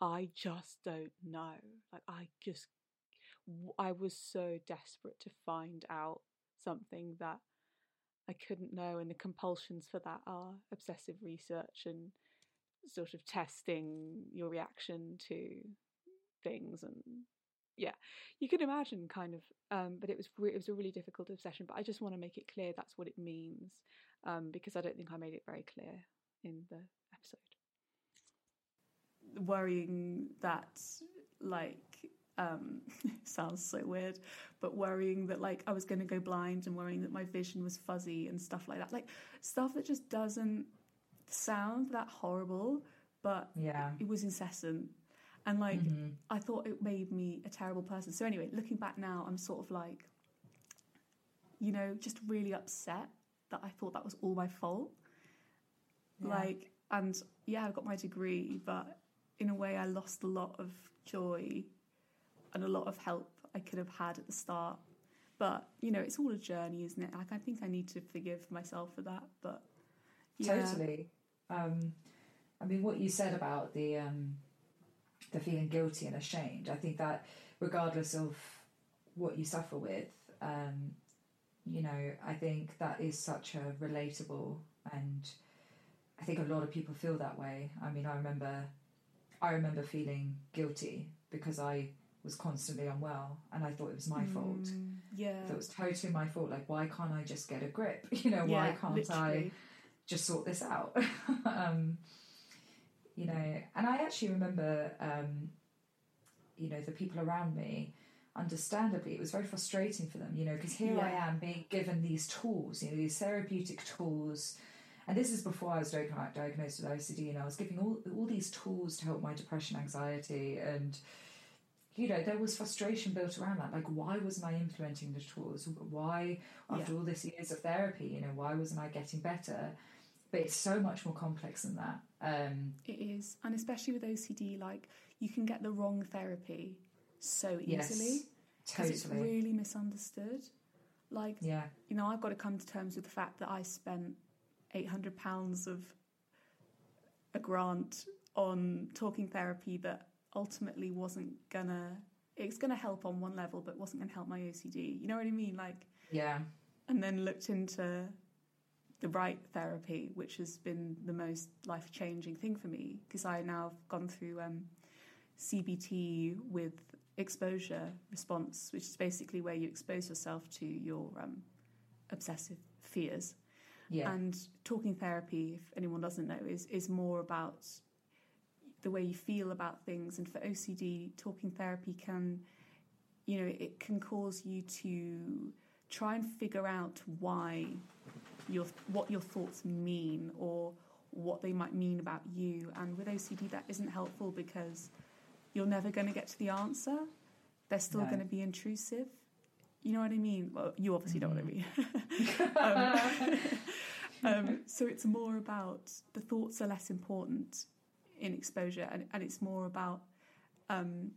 I just don't know. Like I just I was so desperate to find out something that I couldn't know, and the compulsions for that are obsessive research and sort of testing your reaction to things and yeah you can imagine kind of um, but it was re- it was a really difficult obsession but i just want to make it clear that's what it means um, because i don't think i made it very clear in the episode worrying that like um sounds so weird but worrying that like i was going to go blind and worrying that my vision was fuzzy and stuff like that like stuff that just doesn't sound that horrible but Yeah. it was incessant and like Mm-hmm. i thought it made me a terrible person so anyway looking back now i'm sort of like you know just really upset that i thought that was all my fault Yeah. like and yeah i got my degree but in a way i lost a lot of joy and a lot of help i could have had at the start but you know it's all a journey isn't it like i think i need to forgive myself for that but yeah. Totally. Um, I mean, what you said about the um, the feeling guilty and ashamed, I think that regardless of what you suffer with, um, you know, I think that is such a relatable and I think a lot of people feel that way. I mean, I remember, I remember feeling guilty because I was constantly unwell and I thought it was my fault. Mm, yeah That was totally my fault. Like, why can't I just get a grip? You know, why can't I? just sort this out. um, you know, and I actually remember, um, you know, the people around me. Understandably, it was very frustrating for them, you know, because here I am being given these tools, you know, these therapeutic tools, and this is before I was diagnosed with OCD, and I was giving all all these tools to help my depression, anxiety, and you know, there was frustration built around that. Like, why wasn't I implementing the tools? Why, after Yeah. all this years of therapy, you know, why wasn't I getting better? But it's so much more complex than that. Um, It is, and especially with OCD, like you can get the wrong therapy so yes, easily because it's totally. really misunderstood. Like yeah, you know, I've got to come to terms with the fact that I spent eight hundred pounds of a grant on talking therapy that ultimately wasn't gonna. It's gonna help on one level, but wasn't gonna help my OCD. You know what I mean? Like, yeah, and then looked into the right therapy, which has been the most life changing thing for me because I now have gone through um, CBT with exposure response, which is basically where you expose yourself to your um, obsessive fears. Yeah, And talking therapy, if anyone doesn't know, is is more about the way you feel about things. And for OCD, talking therapy can, you know, it can cause you to try and figure out why your what your thoughts mean or what they might mean about you. And with OCD, that isn't helpful because you're never going to get to the answer. They're still No. going to be intrusive. You know what I mean? Well, you obviously don't know what I mean. um, um, so it's more about the thoughts are less important in exposure, and, and it's more about um,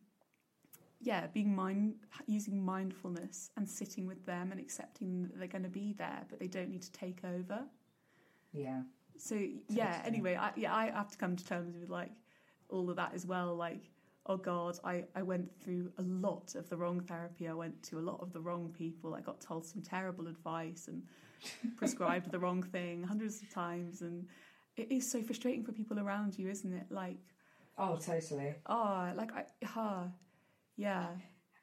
yeah, being mind using mindfulness and sitting with them and accepting that they're going to be there, but they don't need to take over. yeah, So yeah. Anyway, I, yeah, I have to come to terms with like all of that as well. Like, oh god, I I went through a lot of the wrong therapy. I went to a lot of the wrong people. I got told some terrible advice and prescribed the wrong thing hundreds of times. And it is so frustrating for people around you, isn't it? Like, oh, totally. ah, like I, ah, yeah,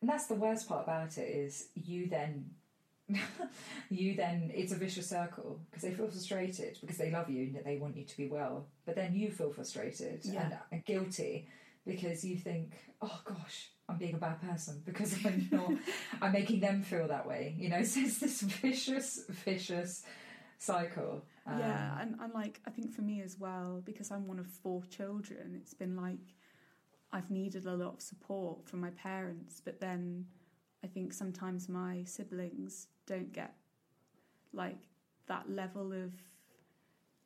And that's the worst part about it is you then, you then it's a vicious circle because they feel frustrated because they love you and that they want you to be well, but then you feel frustrated Yeah. and, and guilty because you think, oh gosh, I'm being a bad person because I'm not, I'm making them feel that way. You know, so it's this vicious, vicious cycle. Um, yeah, and, and like I think for me as well, because I'm one of four children, it's been like I've needed a lot of support from my parents, but then I think sometimes my siblings don't get like that level of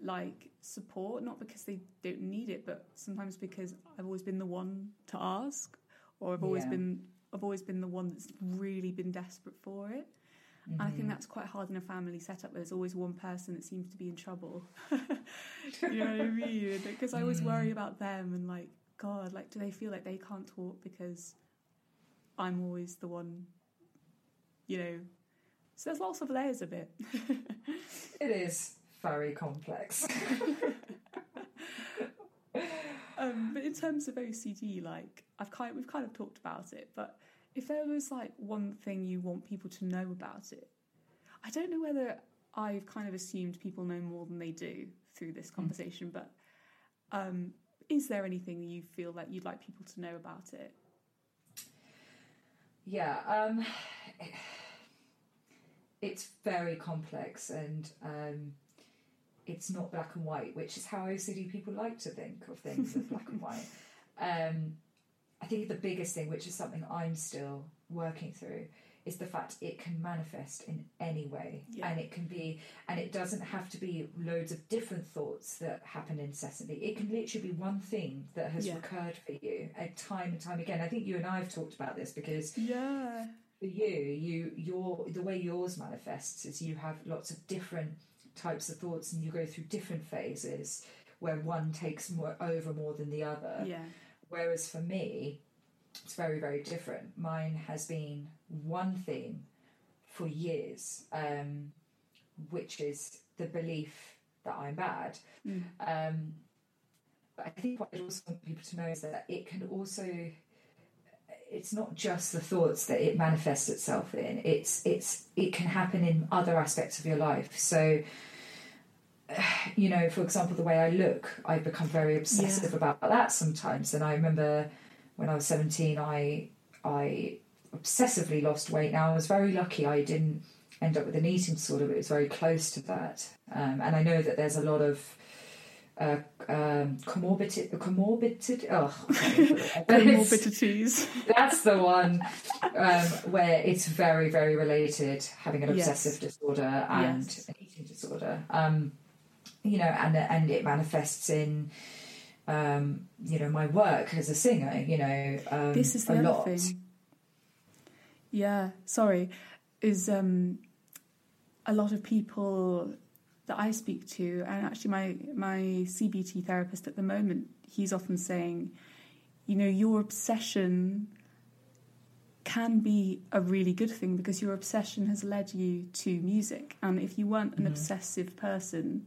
like support, not because they don't need it, but sometimes because I've always been the one to ask, or I've always Yeah. been I've always been the one that's really been desperate for it. And I think mhm. that's quite hard in a family setup where there's always one person that seems to be in trouble. you know what I mean? Because I always worry Mm. about them and like, God, like, do they feel like they can't talk because I'm always the one, you know? So there's lots of layers of it. It is very complex. Um, but in terms of OCD, like, I've kind we've kind of talked about it, but if there was like one thing you want people to know about it, I don't know whether I've kind of assumed people know more than they do through this conversation, but um, is there anything you feel that you'd like people to know about it? Yeah, um, it's very complex and um, it's not black and white, which is how OCD people like to think of things as black and white. Um, I think the biggest thing, which is something I'm still working through, is the fact it can manifest in any way, Yeah. and it can be, and it doesn't have to be loads of different thoughts that happen incessantly. It can literally be one thing that has Yeah. recurred for you uh, time and time again. I think you and I have talked about this because Yeah. for you, you your the way yours manifests is you have lots of different types of thoughts and you go through different phases where one takes more over more than the other. Yeah. Whereas for me, it's very, very different. Mine has been one theme for years, um, which is the belief that I'm bad. Mm. Um, but I think what I also want people to know is that it can also, it's not just the thoughts that it manifests itself in. It's it's it can happen in other aspects of your life. So, you know, for example, the way I look, I become very obsessive about that sometimes. And I remember when I was seventeen, I I obsessively lost weight. Now I was very lucky; I didn't end up with an eating disorder, but it was very close to that. Um, and I know that there's a lot of uh, um, comorbid, comorbid, oh, Comorbidities. that's the one um, where it's very, very related. Having an Yes. obsessive disorder and Yes. an eating disorder, um, you know, and and it manifests in, um, you know, my work as a singer. You know, um, this is the lot. thing. Yeah, sorry. Is um, a lot of people that I speak to, and actually my my CBT therapist at the moment, he's often saying, you know, your obsession can be a really good thing because your obsession has led you to music, and if you weren't an Mhm. obsessive person,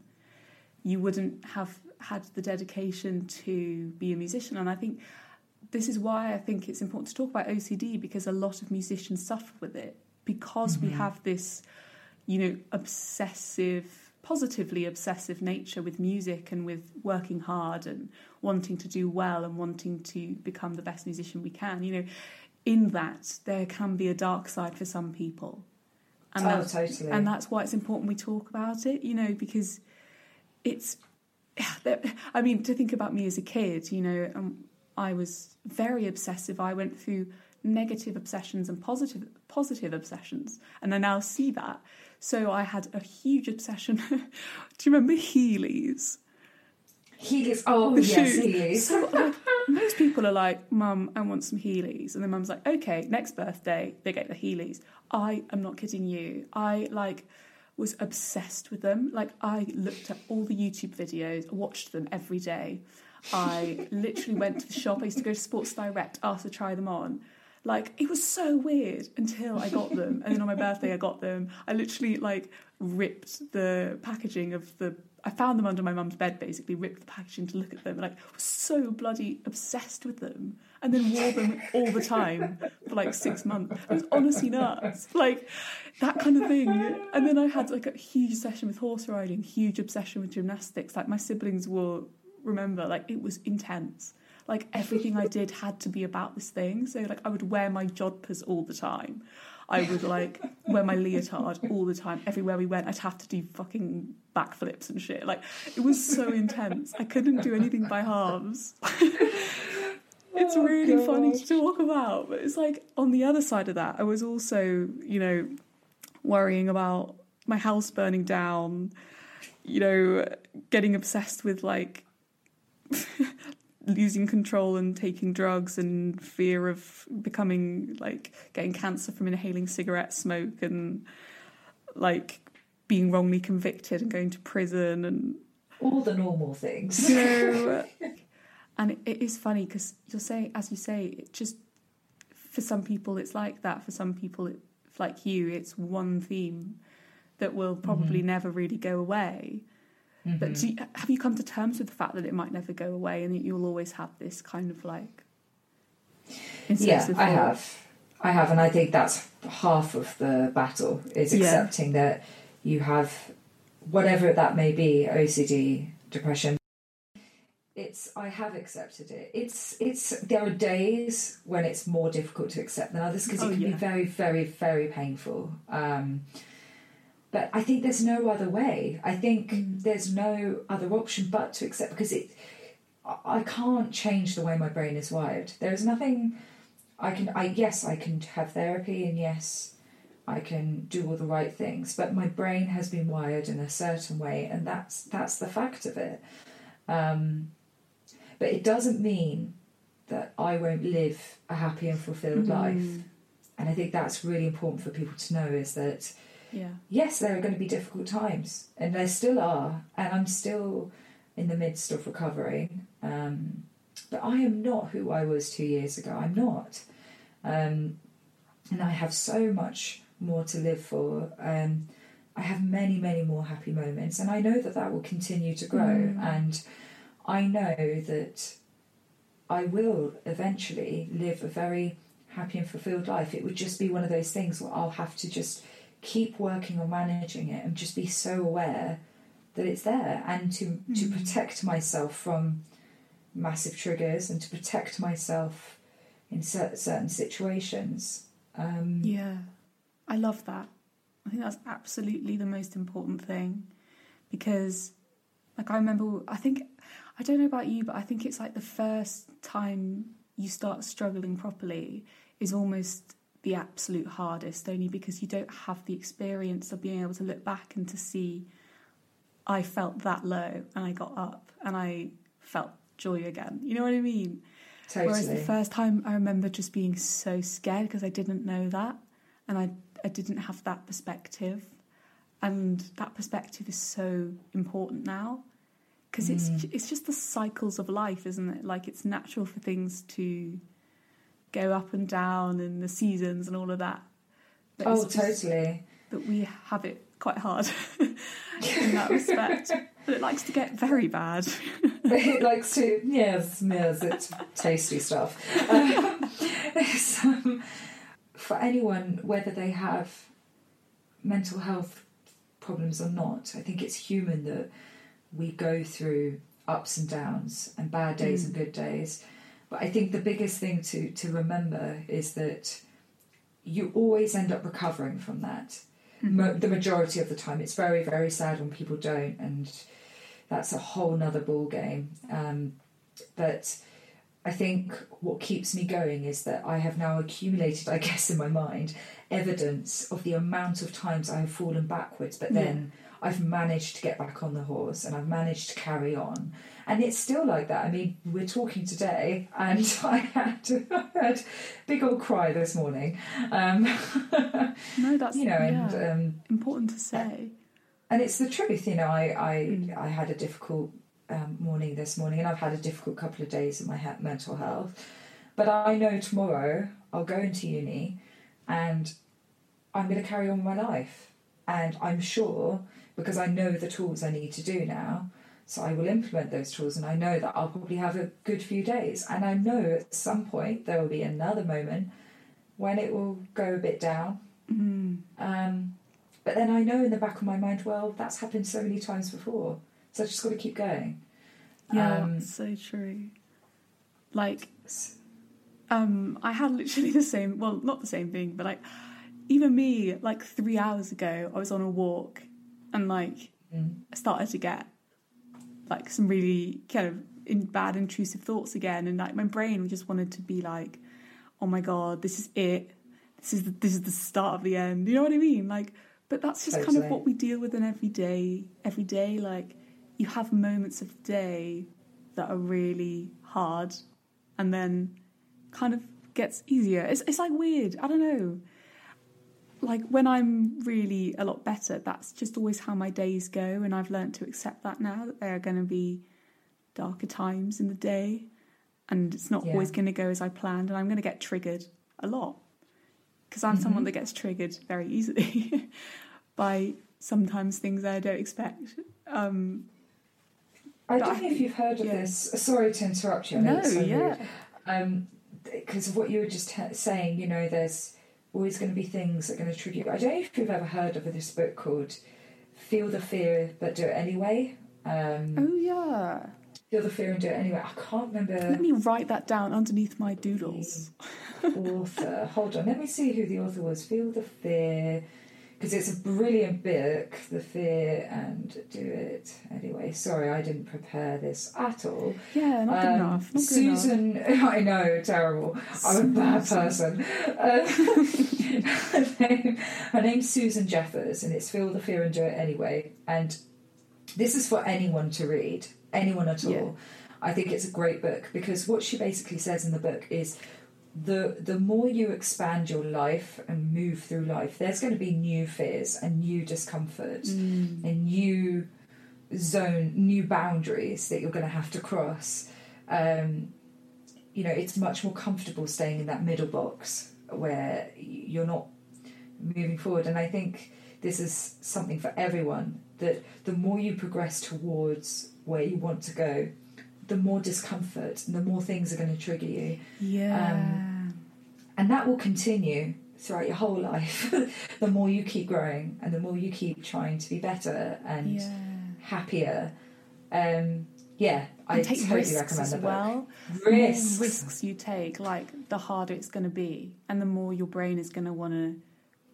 you wouldn't have had the dedication to be a musician. And I think this is why I think it's important to talk about OCD because a lot of musicians suffer with it because we Mhm. have this, you know, obsessive, positively obsessive nature with music and with working hard and wanting to do well and wanting to become the best musician we can. You know, in that there can be a dark side for some people. And oh, that's totally. and that's why it's important we talk about it you know because it's i mean to think about me as a kid you know um, i was very obsessive i went through negative obsessions and positive positive obsessions and i now see that so i had a huge obsession do you remember heelys Heelys. Oh, the yes. Heelys. So like, most people are like, "Mum, I want some Heelys," and then Mum's like, "Okay, next birthday they get the Heelys." I am not kidding you. I like was obsessed with them. Like I looked at all the YouTube videos, watched them every day. I literally went to the shop. I used to go to Sports Direct, ask to try them on. Like it was so weird until I got them, and then on my birthday I got them. I literally like ripped the packaging of the. I found them under my mum's bed, basically ripped the packaging to look at them, and like was so bloody obsessed with them, and then wore them all the time for like six months. It was honestly nuts, like that kind of thing. And then I had like a huge obsession with horse riding, huge obsession with gymnastics. Like my siblings will remember, like it was intense. Like everything I did had to be about this thing. So like I would wear my jodhpurs all the time. I would like wear my leotard all the time. Everywhere we went, I'd have to do fucking backflips and shit. Like it was so intense. I couldn't do anything by halves. it's Oh, really funny to talk about, but it's like on the other side of that, I was also, you know, worrying about my house burning down, you know, getting obsessed with like losing control and taking drugs and fear of becoming like getting cancer from inhaling cigarette smoke and like being wrongly convicted and going to prison and All the normal things. you know and it, it is funny because you're saying as you say it just for some people it's like that for some people it, like you it's one theme that will probably Mhm. never really go away but Mhm. do you, have you come to terms with the fact that it might never go away and that you'll always have this kind of like yeah, intrusive I have. I have, and I think that's half of the battle is Yeah. accepting that you have whatever that may be, OCD, depression. It's I have accepted it. It's it's there are days when it's more difficult to accept than others because Oh, it can yeah. be very, very, very painful. Um, but I think there's no other way. I think Mm. there's no other option but to accept because it. I- can't change the way my brain is wired. There is nothing I can. I yes, I can have therapy, and yes, I can do all the right things. But my brain has been wired in a certain way, and that's that's the fact of it. Um, but it doesn't mean that I won't live a happy and fulfilled life. Mm, And I think that's really important for people to know is that yeah yes, there are going to be difficult times, and there still are, and I'm still in the midst of recovering. Um, but I am not who I was two years ago. I'm not, um, and I have so much more to live for. Um, I have many, many more happy moments, and I know that that will continue to grow. Mm. And I know that I will eventually live a very happy and fulfilled life. It would just be one of those things where I'll have to just keep working on managing it and just be so aware that it's there and to to Mm. protect myself from massive triggers and to protect myself in cer- certain situations. Um, Yeah, I love that. I think that's absolutely the most important thing because, like, I remember, I think, I don't know about you, but I think it's like the first time you start struggling properly is almost the absolute hardest, only because you don't have the experience of being able to look back and to see, I felt that low and I got up and I felt joy again. You know what I mean? Whereas the first time I remember just being so scared because I didn't know that and I, I didn't have that perspective. And that perspective is so important now because it's, Mm. it's just the cycles of life, isn't it? Like it's natural for things to go up and down and the seasons and all of that. But oh, totally. that we have it quite hard in that respect. But it likes to get very bad. it likes to, yes, yes, it's tasty stuff. Um, um, for anyone, whether they have mental health problems or not, I think it's human that we go through ups and downs and bad days and good days. But I think the biggest thing to, to remember is that you always end up recovering from that. Mo- the majority of the time, it's very, very sad when people don't, and that's a whole nother ball game. Um, but I think what keeps me going is that I have now accumulated, I guess, in my mind, evidence of the amount of times I have fallen backwards, but then I've managed to get back on the horse and I've managed to carry on. And it's still like that. I mean, we're talking today, and I had, I had a big old cry this morning. Um, No, that's you know, and um, important to say. and it's the truth. You know, I I, Mm. I had a difficult um, morning this morning, and I've had a difficult couple of days in my he- mental health. But I know tomorrow I'll go into uni, and I'm going to carry on with my life. And I'm sure because I know the tools I need to do now. So I will implement those tools, and I know that I'll probably have a good few days. And I know at some point there will be another moment when it will go a bit down, Mm. um, but then I know in the back of my mind, well, that's happened so many times before, so I've just got to keep going. Yeah, Um, so true. like um I had literally the same well not the same thing but like even me like 3 hours ago I was on a walk and like Mm. I started to get like some really kind of in bad intrusive thoughts again and like my brain just wanted to be like oh my god this is it. This is the, this is the start of the end. You know what I mean? Like but that's just kind of what we deal with in every day every day. Like you have moments of the day that are really hard and then kind of gets easier. It's, it's like weird. I don't know like when I'm really a lot better, that's just always how my days go, and I've learned to accept that now that there are going to be darker times in the day, and it's not Yeah. always going to go as I planned, and I'm going to get triggered a lot because I'm someone Mhm. that gets triggered very easily by sometimes things I don't expect. Um, I don't I know if you've heard of yeah. this. Sorry to interrupt you. I no, it's so rude. yeah, Um, because of what you were just t- saying, you know, there's always going to be things that are going to trigger you. I don't know if you've ever heard of this book called "Feel the Fear but Do It Anyway." Um, oh yeah. Feel the fear and do it anyway. I can't remember. Let me write that down underneath my doodles. author. Hold on, let me see who the author was. Feel the fear, because it's a brilliant book. The fear and do it anyway. Sorry, I didn't prepare this at all. Yeah, not good Um, enough. Not good enough. Susan, I know, terrible. I'm a bad person. Uh, her, name, her name's Susan Jeffers, and it's Feel the Fear and Do It Anyway. And this is for anyone to read, anyone at all. Yeah. I think it's a great book because what she basically says in the book is the the more you expand your life and move through life, there's going to be new fears and new discomfort Mm. and new zone, new boundaries that you're going to have to cross. Um, you know, it's much more comfortable staying in that middle box where you're not moving forward. And I think this is something for everyone that the more you progress towards where you want to go, the more discomfort and the more things are going to trigger you. Yeah. Um, And that will continue throughout your whole life. the more you keep growing and the more you keep trying to be better and yeah. happier. Um, yeah, I take totally risks recommend as well. Risks. The more risks you take, like the harder it's going to be, and the more your brain is going to want to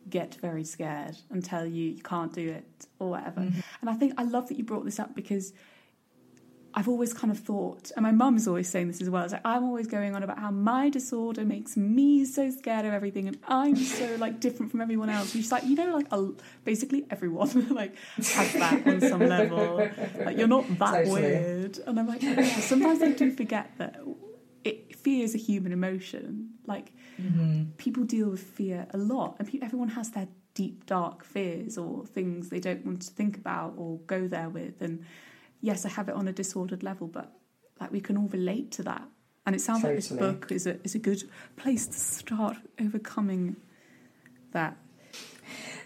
get very scared and tell you you can't do it or whatever. Mhm. And I think I love that you brought this up because I've always kind of thought, and my mum's always saying this as well. It's like I'm always going on about how my disorder makes me so scared of everything, and I'm so like different from everyone else. And she's like, you know, like a, basically everyone like has that on some level. Like you're not that Totally. weird, and I'm like, yeah. sometimes I do forget that it, fear is a human emotion. Like Mhm. people deal with fear a lot, and pe- everyone has their deep, dark fears or things they don't want to think about or go there with. And yes, I have it on a disordered level, but like we can all relate to that. And it sounds like this book is a is a good place to start overcoming that.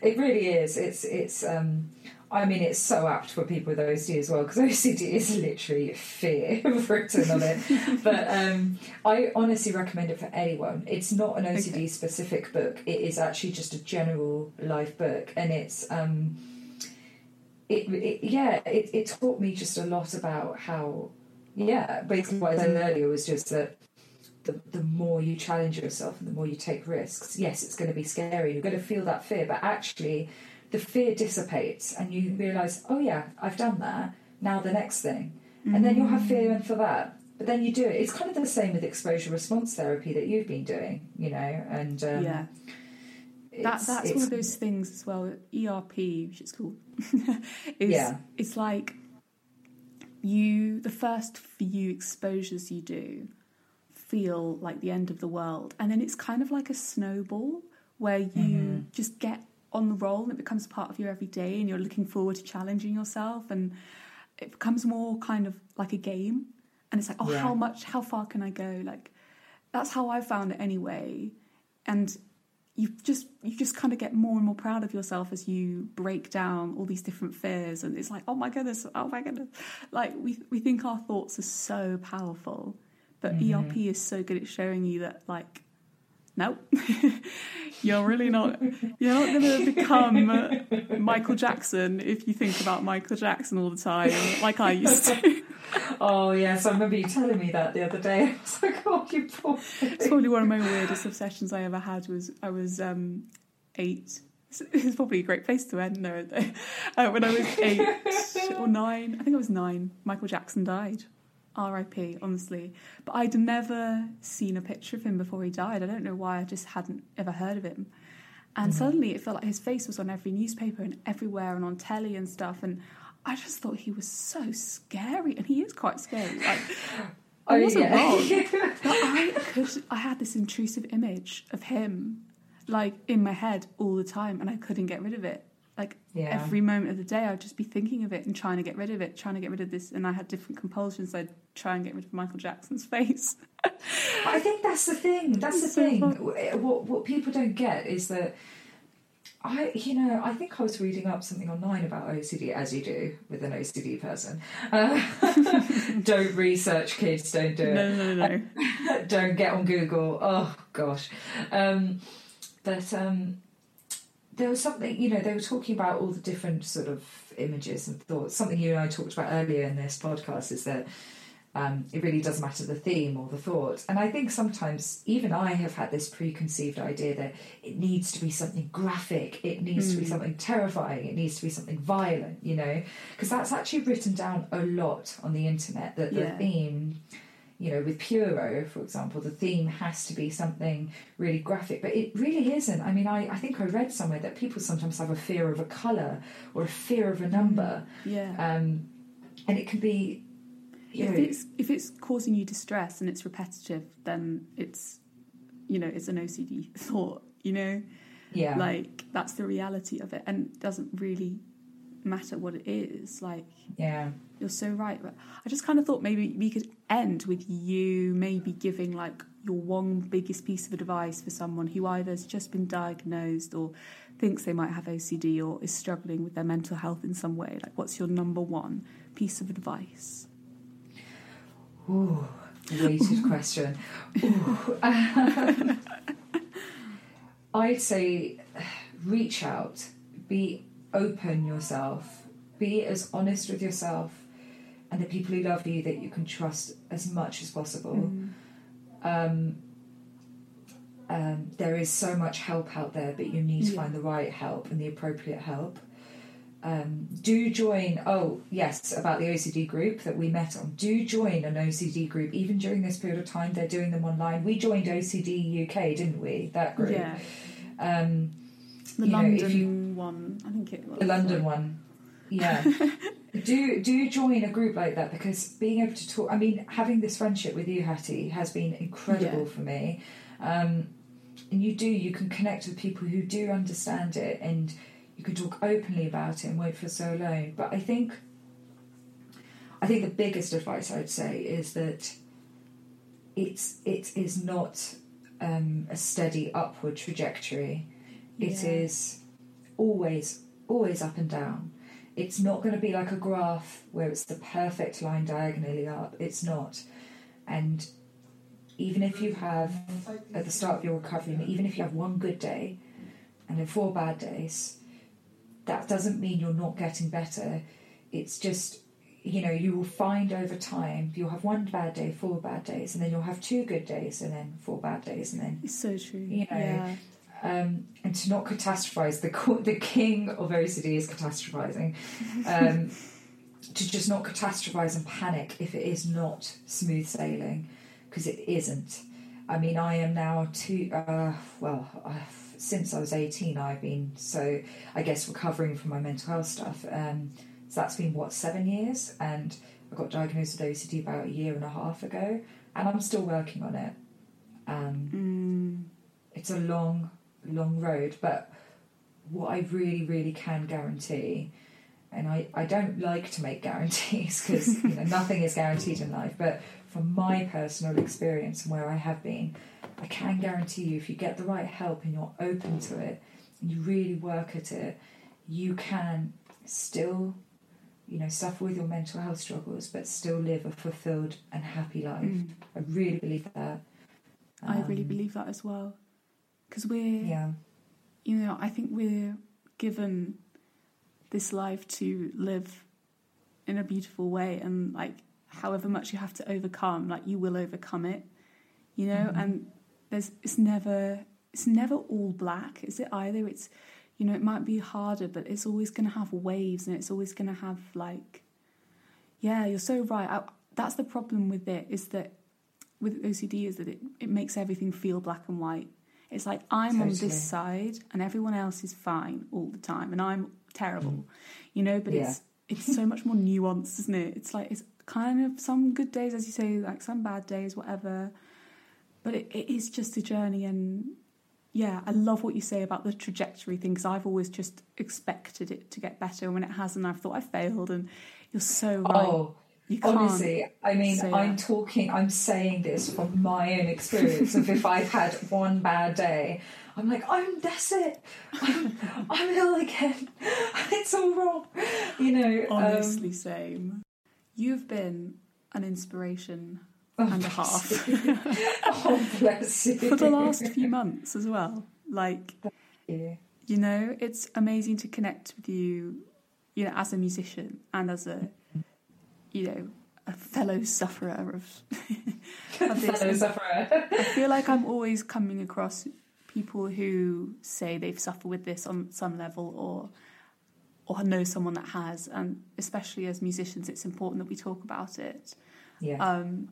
It really is. It's it's. Um, I mean, it's so apt for people with OCD as well because OCD is literally fear written on it. but um, I honestly recommend it for anyone. It's not an OCD Okay. specific book. It is actually just a general life book, and it's. Um, it, it yeah, it, it taught me just a lot about how, yeah, basically what I said earlier was just that the, the more you challenge yourself and the more you take risks, yes, it's going to be scary. You're going to feel that fear, but actually, the fear dissipates and you realise, oh yeah, I've done that. Now the next thing, and then you'll have fear for that. But then you do it. It's kind of the same with exposure response therapy that you've been doing, you know, and um, yeah. That, that's one of those things as well. ERP, which is cool, is Yeah. it's like you the first few exposures you do feel like the end of the world, and then it's kind of like a snowball where you Mhm. just get on the roll and it becomes part of your everyday, and you're looking forward to challenging yourself, and it becomes more kind of like a game, and it's like, oh, Yeah. how much, how far can I go? Like that's how I found it anyway, and you just you just kind of get more and more proud of yourself as you break down all these different fears and it's like oh my goodness oh my goodness like we we think our thoughts are so powerful but Mhm. ERP is so good at showing you that like no you're really not you're not going to become Michael Jackson if you think about Michael Jackson all the time like I used to oh yes, I remember you telling me that the other day. I was like, oh, you poor. Thing. It's probably one of my weirdest obsessions I ever had. Was I was um, eight. It's probably a great place to end there. Uh, when I was eight or nine, I think I was nine. Michael Jackson died. R.I.P. Honestly, but I'd never seen a picture of him before he died. I don't know why. I just hadn't ever heard of him. And Mhm. suddenly it felt like his face was on every newspaper and everywhere and on telly and stuff. And I just thought he was so scary, and he is quite scary. Like I Oh, wasn't yeah. wrong. But I could, I had this intrusive image of him, like in my head all the time, and I couldn't get rid of it. Like yeah. every moment of the day, I'd just be thinking of it and trying to get rid of it, trying to get rid of this. And I had different compulsions. I'd try and get rid of Michael Jackson's face. I think that's the thing. That's the thing. Eh, what what people don't get is that I, you know, I think I was reading up something online about OCD, as you do with an OCD person. Uh, don't research, kids. Don't do it. No, no, no, don't get on Google. Oh gosh. Um, but um, there was something, you know, they were talking about all the different sort of images and thoughts. Something you and I talked about earlier in this podcast is that um, it really does matter the theme or the thought. And I think sometimes even I have had this preconceived idea that it needs to be something graphic, it needs to be Mm. something terrifying, it needs to be something violent, you know, because that's actually written down a lot on the internet that the Yeah. theme you know, with Pure O, for example, the theme has to be something really graphic, but it really isn't. I mean, I, I think I read somewhere that people sometimes have a fear of a colour or a fear of a number, Yeah. um, and it can be, if it's if it's causing you distress and it's repetitive, then it's you know it's an OCD thought. You know, yeah, like that's the reality of it, and it doesn't really matter what it is. Like yeah, you're so right, but I just kind of thought maybe we could end with you maybe giving like your one biggest piece of advice for someone who either has just been diagnosed or thinks they might have OCD or is struggling with their mental health in some way. Like, what's your number one piece of advice? Ooh, weighted question. Ooh. Um, I'd say reach out, be open yourself, be as honest with yourself and the people who love you that you can trust as much as possible. Mm. Um, um, there is so much help out there, but you need to Yeah. find the right help and the appropriate help. Um, do join, oh, yes, about the OCD group that we met on. Do join an OCD group, even during this period of time, they're doing them online. We joined OCD UK, didn't we? That group. Yeah, Um, the You know, London you- one, I think it was the London one. Yeah. do do join a group like that because being able to talk I mean, having this friendship with you, Hattie, has been incredible Yeah. for me. Um, and you do, you can connect with people who do understand it and you can talk openly about it and won't feel so alone. But I think I think the biggest advice I'd say is that it's it is not um, a steady upward trajectory. It Yeah. is always, always up and down. It's not going to be like a graph where it's the perfect line diagonally up. It's not. And even if you have, at the start of your recovery, even if you have one good day and then four bad days, that doesn't mean you're not getting better. It's just, you know, you will find over time, you'll have one bad day, four bad days, and then you'll have two good days, and then four bad days, and then It's so true. You know, yeah. um, and to not catastrophize. The co- the king of OCD is catastrophizing. Um, to just not catastrophize and panic if it is not smooth sailing, because it isn't. I mean, I am now two. Uh, well, i since I was eighteen, I've been so I guess recovering from my mental health stuff. Um, so that's been what seven years, and I got diagnosed with OCD about a year and a half ago, and I'm still working on it. Um, Mm. it's a long, long road, but what I really, really can guarantee, and I, I don't like to make guarantees because you know nothing is guaranteed in life, but from my personal experience and where I have been, I can guarantee you if you get the right help and you're open to it and you really work at it, you can still, you know, suffer with your mental health struggles, but still live a fulfilled and happy life. Mm. I really believe that. I really Um, believe that as well. Because we're, Yeah. you know, I think we're given this life to live in a beautiful way and like however much you have to overcome, like you will overcome it, you know. Mhm. And there's it's never it's never all black, is it either? It's you know it might be harder, but it's always going to have waves, and it's always going to have like yeah, you're so right. I, that's the problem with it is that with OCD is that it, it makes everything feel black and white. It's like I'm on this side and everyone else is fine all the time and I'm terrible, you know. But it's it's so much more nuanced, isn't it? It's like it's kind of some good days, as you say, like some bad days, whatever. But it, it is just a journey, and yeah, I love what you say about the trajectory thing because I've always just expected it to get better, and when it hasn't, I've thought I failed, and you're so right. Oh, you can't. honestly, I mean, I'm that. talking, I'm saying this from my own experience of if I've had one bad day, I'm like, I'm that's it. I'm, I'm ill again. It's all wrong. You know, um, Honestly, same. You've been an inspiration oh, and a half oh, bless you. for the last few months as well. Like, Yeah. you know, it's amazing to connect with you, you know, as a musician and as a, you know, a fellow sufferer of, of this. Fellow sufferer. I feel like I'm always coming across people who say they've suffered with this on some level or or know someone that has and especially as musicians it's important that we talk about it Yeah. um,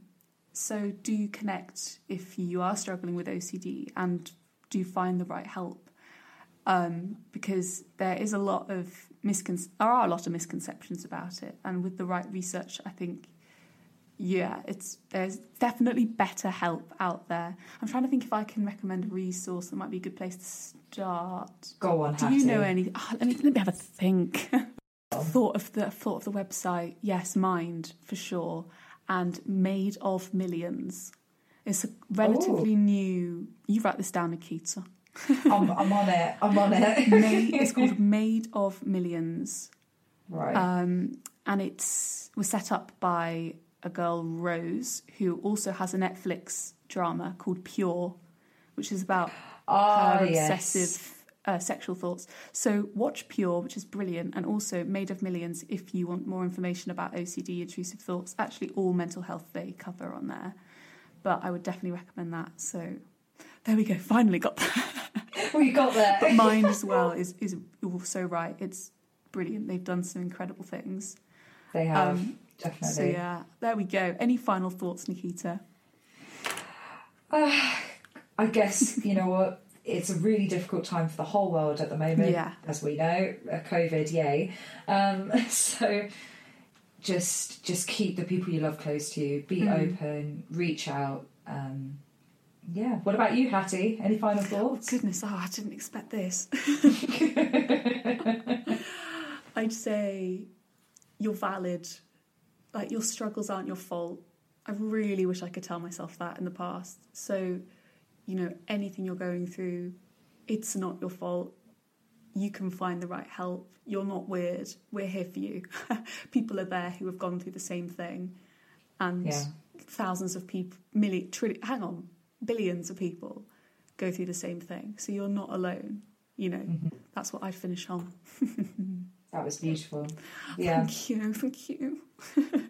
so do you connect if you are struggling with OCD and do find the right help um, because there is a lot of miscon- there are a lot of misconceptions about it and with the right research I think yeah it's there's definitely better help out there. I'm trying to think if I can recommend a resource that might be a good place to start. Go on, do Hattie. you know any oh, let me let me have a think. Thought of the thought of the website yes mind for sure and made of millions. It's a relatively oh. new you write this down Nikita I'm, I'm on it. I'm on it. made, it's called made of millions right. um, and it's was set up by a girl Rose who also has a Netflix drama called Pure which is about Ah, her yes. obsessive uh, sexual thoughts. So watch Pure, which is brilliant, and also Made of Millions if you want more information about OCD, intrusive thoughts. Actually, all mental health they cover on there, but I would definitely recommend that. So there we go. Finally got that. We got there. but mine as well is is also right. It's brilliant. They've done some incredible things. They have Um, definitely. So yeah, there we go. Any final thoughts, Nikita? I guess you know what. It's a really difficult time for the whole world at the moment, Yeah. as we know. Uh, COVID, yay! Um, so just just keep the people you love close to you. Be Mm. open. Reach out. Um, yeah. What about you, Hattie? Any final thoughts? Goodness, oh, I didn't expect this. I'd say you're valid. Like your struggles aren't your fault. I really wish I could tell myself that in the past. So, you know, anything you're going through, it's not your fault. You can find the right help. You're not weird. We're here for you. people are there who have gone through the same thing. And Yeah. thousands of people, million, trillion, hang on, billions of people go through the same thing. So you're not alone. You know, Mhm. that's what I'd finish on. That was beautiful. Yeah. Thank you, thank you.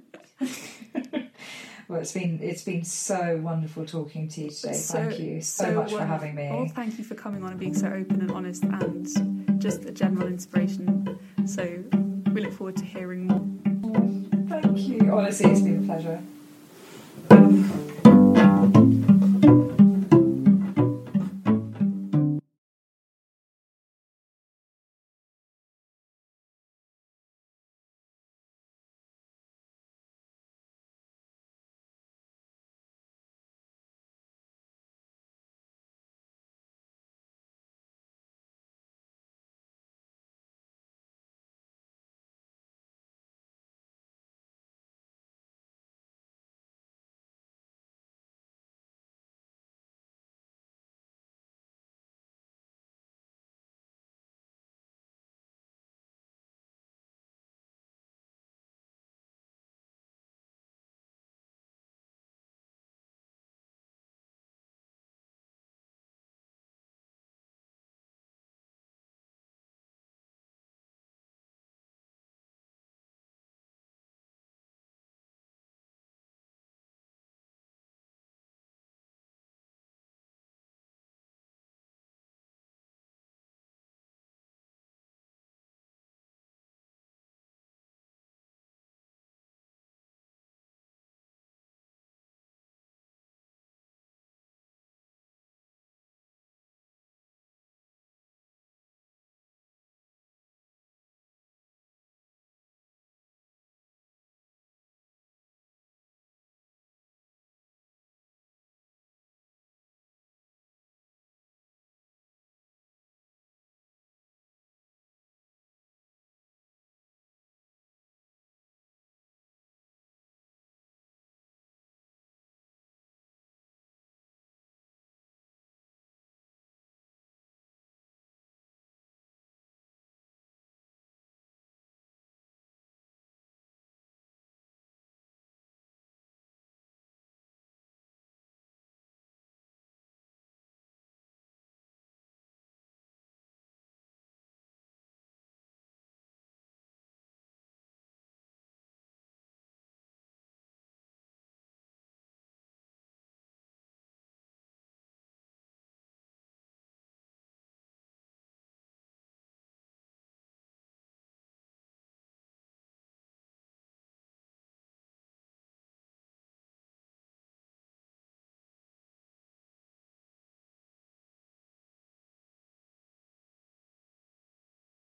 Well, it's been it's been so wonderful talking to you today. So- Thank you so, so much for having me. Oh, thank you for coming on and being so open and honest and just a general inspiration. So we look forward to hearing more. Thank you. Honestly, it's been a pleasure.